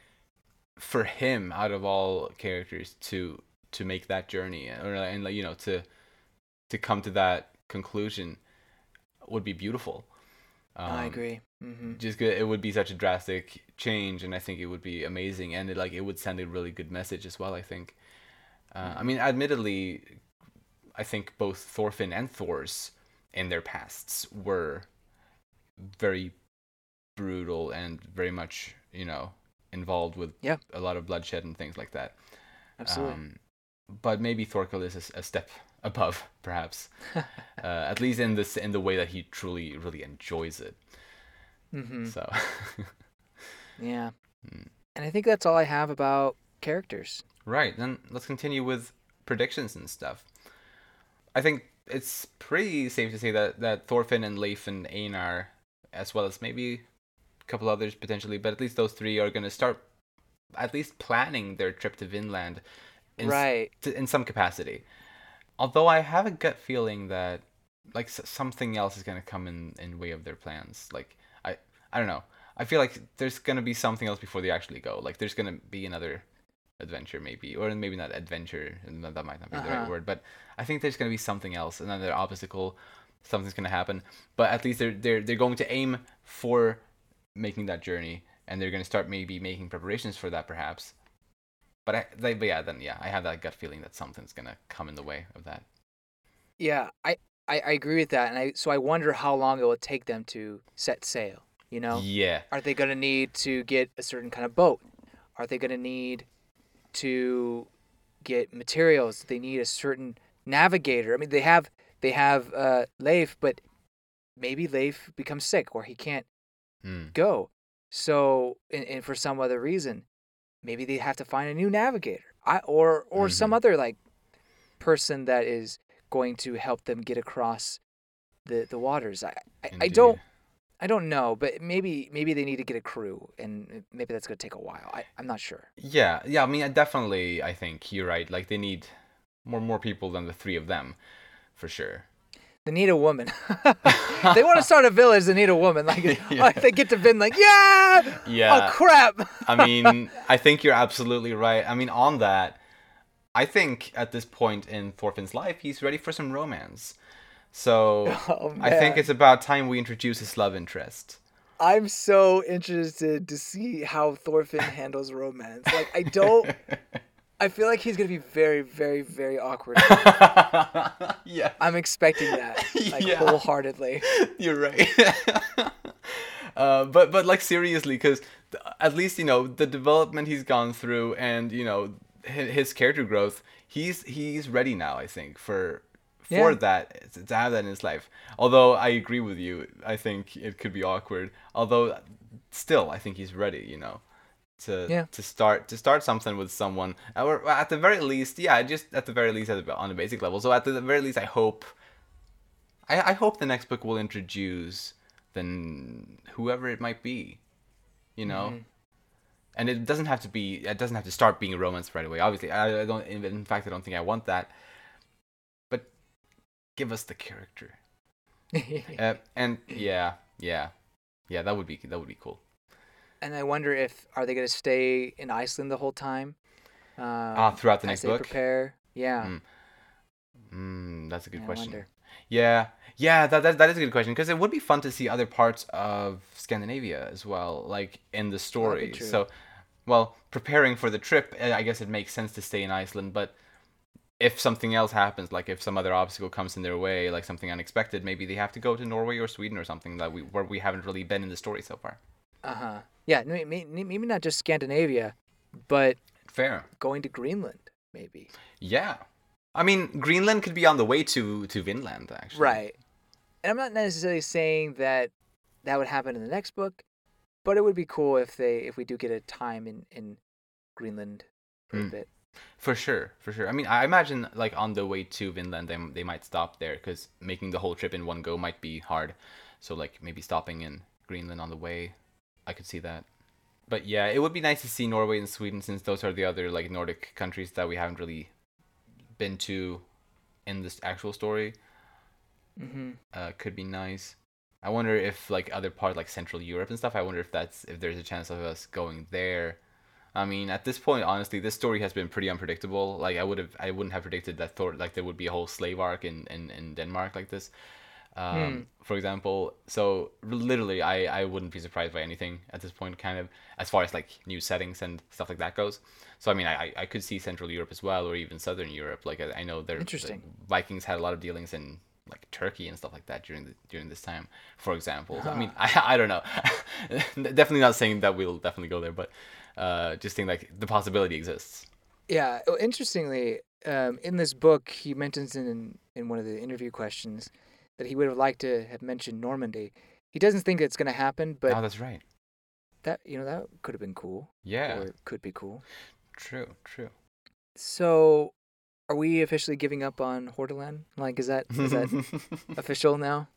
A: for him, out of all characters, to to make that journey or and like you know to to come to that conclusion would be beautiful.
B: I
A: Um,
B: agree. hmm
A: Just it would be such a drastic change, and I think it would be amazing, and it, like it would send a really good message as well. I think. Uh, I mean, admittedly, I think both Thorfinn and Thors in their pasts were very brutal and very much, you know, involved with
B: Yeah.
A: a lot of bloodshed and things like that.
B: Absolutely.
A: Um, but maybe Thorkel is a step above, perhaps, uh, at least in this in the way that he truly really enjoys it.
B: hmm
A: So,
B: Yeah.
A: Mm.
B: And I think that's all I have about characters.
A: right then, let's continue with predictions and stuff. I think it's pretty safe to say that that Thorfinn and Leif and Einar, as well as maybe a couple others potentially, but at least those three are going to start at least planning their trip to Vinland in s-
B: right.
A: to, in some capacity. Although I have a gut feeling that like s- something else is gonna come in in way of their plans. Like I I don't know. I feel like there's gonna be something else before they actually go. Like there's gonna be another adventure maybe, or maybe not adventure. That might not be the right
B: Uh-huh.
A: word, but I think there's gonna be something else, another obstacle. Something's gonna happen, but at least they're they're they're going to aim for making that journey, and they're gonna start maybe making preparations for that perhaps. But I, they, but yeah, then yeah, I have that gut feeling that something's gonna come in the way of that.
B: Yeah, I, I, I agree with that. And I so I wonder how long it will take them to set sail. You know?
A: Yeah,
B: Are they going to need to get a certain kind of boat? Are they going to need to get materials? Do they need a certain navigator? I mean, they have they have uh, Leif, but maybe Leif becomes sick or he can't
A: mm.
B: go. So, and, and for some other reason, maybe they have to find a new navigator. I or or some
A: Mhm.
B: other like person that is going to help them get across the the waters. I I, I don't I don't know, but maybe maybe they need to get a crew, and maybe that's gonna take a while. I I'm not sure.
A: Yeah, yeah. I mean, I definitely, I think you're right. Like they need more more people than the three of them, for sure.
B: They need a woman. they want to start a village. They need a woman. Like,
A: Yeah.
B: like they get to Vin, like yeah.
A: Yeah.
B: Oh crap.
A: I mean, I think you're absolutely right. I mean, on that, I think at this point in Thorfinn's life, he's ready for some romance. So
B: Oh,
A: I think it's about time we introduce his love interest.
B: I'm so interested to see how Thorfinn handles romance. Like I don't. I feel like he's gonna be very, very, very awkward.
A: yeah,
B: I'm expecting that, like
A: Yeah.
B: wholeheartedly.
A: you're right. uh, but but like seriously, because at least you know the development he's gone through, and you know his, his character growth. He's he's ready now. I think for for
B: Yeah.
A: that to have that in his life. Although I agree with you, I think it could be awkward. Although still, I think he's ready. You know. To,
B: Yeah.
A: to start to start something with someone or at the very least yeah just at the very least at the, on a basic level so at the very least i hope I, I hope the next book will introduce then whoever it might be, you know.
B: Mhm.
A: And it doesn't have to be. It doesn't have to start being a romance right away. Obviously, I, I don't. In, in fact, I don't think I want that. But give us the character. Uh, and yeah, yeah, yeah. That would be that would be cool.
B: And I wonder if are they gonna stay in Iceland the whole time? Um,
A: Ah, throughout the next book.
B: prepare. Yeah.
A: Mm, Mm, that's a good
B: I
A: question.
B: wonder.
A: Yeah, yeah, that, that, that is a good question because it would be fun to see other parts of Scandinavia as well, like in the story. So, well, preparing for the trip, eh, I guess it makes sense to stay in Iceland, but if something else happens, like if some other obstacle comes in their way, like something unexpected, maybe they have to go to Norway or Sweden or something that we where we haven't really been in the story so far.
B: Uh huh. Yeah. no, may- may- Maybe not just Scandinavia, but
A: Fair.
B: going to Greenland, maybe.
A: Yeah. I mean, Greenland could be on the way to to Vinland actually.
B: Right. and I'm not necessarily saying that that would happen in the next book, but it would be cool if they if we do get a time in in Greenland for a
A: Mm.
B: bit.
A: For sure, for sure. I mean, I imagine like on the way to Vinland, they they might stop there because making the whole trip in one go might be hard. So like maybe stopping in Greenland on the way, I could see that. But yeah, it would be nice to see Norway and Sweden since those are the other like Nordic countries that we haven't really been to in this actual story.
B: hmm
A: Uh, could be nice. I wonder if like other part like Central Europe and stuff. I wonder if that's if there's a chance of us going there. I mean, at this point, honestly, this story has been pretty unpredictable. Like I would have, I wouldn't have predicted that Thor like there would be a whole slave arc in in, in Denmark like this. Um, For example, so literally, I I wouldn't be surprised by anything at this point, kind of as far as like new settings and stuff like that goes. So I mean, I I could see Central Europe as well, or even Southern Europe. Like I, I know they're
B: Interesting.
A: Vikings had a lot of dealings in like Turkey and stuff like that during the during this time, for example. So, I mean, I I don't know. definitely not saying that we'll definitely go there, but uh, just think like the possibility exists.
B: Yeah. oh, Interestingly, um, in this book, he mentions in in one of the interview questions that he would have liked to have mentioned Normandy. He doesn't think it's going to happen, but
A: oh, that's right.
B: that you know that could have been cool,
A: Yeah,
B: or could be cool.
A: true, true.
B: So, are we officially giving up on Hordaland? Like, is that is that official now?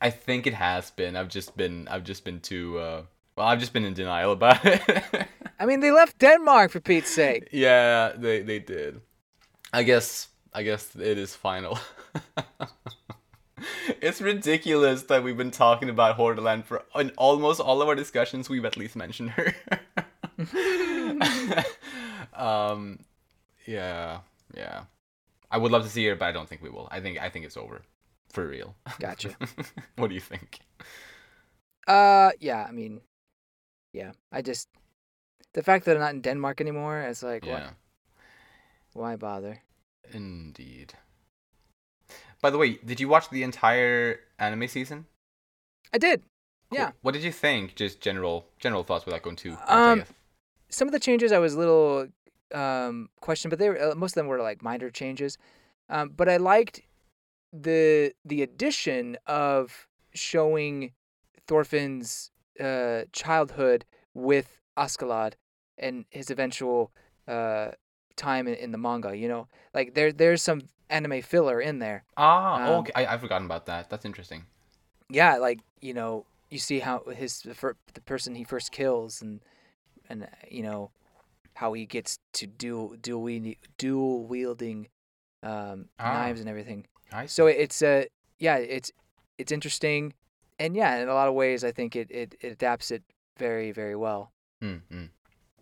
A: I think it has been. I've just been. I've just been too. Uh, well, I've just been in denial about it.
B: I mean, they left Denmark for Pete's sake.
A: yeah, they they did. I guess. I guess it is final. it's ridiculous that we've been talking about Hordaland for in almost all of our discussions. We've at least mentioned her. um, yeah, yeah. I would love to see her, but I don't think we will. I think I think it's over, for real.
B: Gotcha.
A: what do you think?
B: Uh, yeah. I mean, yeah. I just the fact that I'm not in Denmark anymore. It's like,
A: Yeah,
B: why, why bother?
A: indeed. By the way, did you watch the entire anime season?
B: I did.
A: Cool.
B: Yeah.
A: What did you think? Just general general thoughts without going too. much,
B: Um. Some of the changes I was a little um questioned, but they were uh, most of them were like minor changes. Um, but I liked the the addition of showing Thorfinn's uh childhood with Askeladd and his eventual uh time in, in the manga. You know, like there there's some anime filler in there.
A: Ah,
B: um,
A: okay. I I've forgotten about that. That's interesting.
B: yeah, like you know, you see how his the, person he first kills, and and you know how he gets to dual dual wield- dual wielding um,
A: Ah.
B: knives and everything.
A: I
B: So it's uh yeah, it's it's interesting, and yeah, in a lot of ways, I think it it, it adapts it very very well.
A: Mm, mm.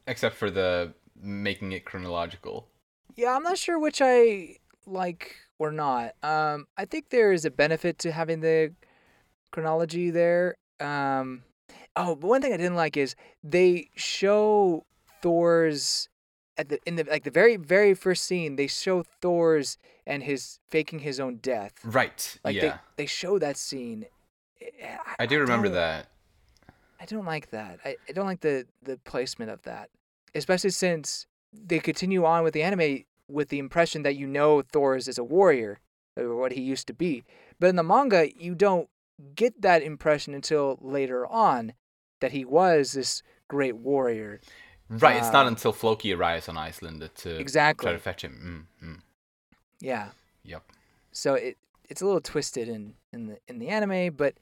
A: Except for the making it chronological.
B: Yeah, I'm not sure which I like or not. Um, I think there is a benefit to having the chronology there. Um, oh, but one thing I didn't like is they show Thors at the in the like the very very first scene. They show Thors and his faking his own death.
A: Right.
B: Like
A: yeah.
B: they they show that scene.
A: I do remember that.
B: I don't like that. I, I don't like the the placement of that, especially since they continue on with the anime with the impression that you know Thor is as a warrior, or what he used to be. But in the manga, you don't get that impression until later on that he was this great warrior.
A: Right. it's not
B: um,
A: until Floki arrives on Iceland to
B: Exactly.
A: try to fetch him. Mm, mm.
B: Yeah.
A: Yep.
B: So it it's a little twisted in in the in the anime, but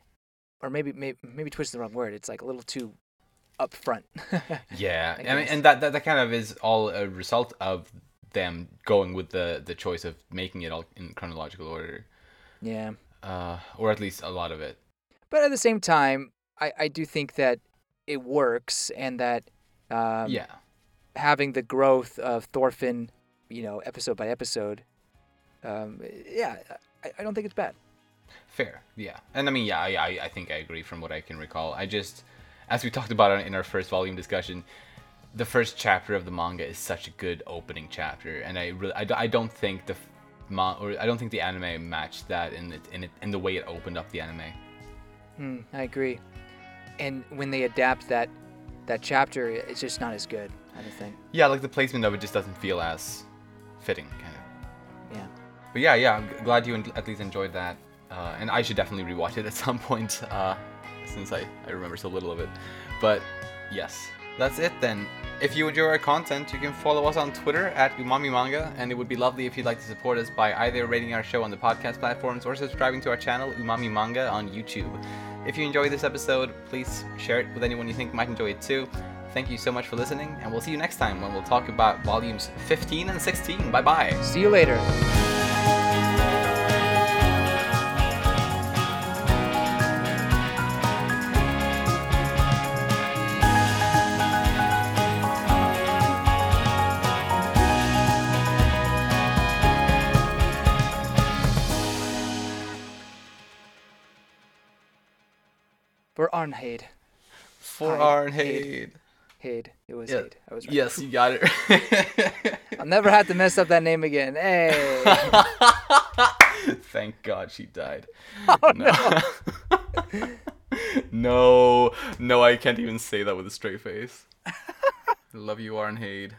B: or maybe maybe maybe twisted the wrong word. It's like a little too upfront.
A: Yeah,
B: I
A: I mean, and that, that that kind of is all a result of them going with the the choice of making it all in chronological order,
B: yeah.
A: uh, or at least a lot of it.
B: But at the same time, I, I do think that it works and that um,
A: yeah,
B: having the growth of Thorfinn, you know, episode by episode, um, yeah, I, I don't think it's bad.
A: fair. Yeah, and I mean, yeah, I I think I agree from what I can recall. I just, as we talked about in our first volume discussion, the first chapter of the manga is such a good opening chapter, and I really—I don't think the ma- or I don't think the anime matched that in it in it in the way it opened up the anime.
B: Hmm, I agree. And when they adapt that that chapter, it's just not as good. I don't think.
A: Yeah, like the placement of it just doesn't feel as fitting, kind of.
B: Yeah.
A: But yeah, yeah, I'm glad you at least enjoyed that. uh, and I should definitely rewatch it at some point uh, since I, I remember so little of it. But yes, that's it then. If you enjoy our content, you can follow us on Twitter at Umami Manga, and it would be lovely if you'd like to support us by either rating our show on the podcast platforms or subscribing to our channel Umami Manga on YouTube. If you enjoyed this episode, please share it with anyone you think might enjoy it too. Thank you so much for listening, and we'll see you next time when we'll talk about volumes 15 and 16. Bye bye.
B: See you later. For Arnheid.
A: For Arnheid.
B: Hade. It was
A: Yeah.
B: Hade. I was right.
A: Yes, you got it.
B: I'll never have to mess up that name again. Hey.
A: Thank God she died.
B: Oh,
A: no. no, no, I can't even say that with a straight face. Love you, Arnheid.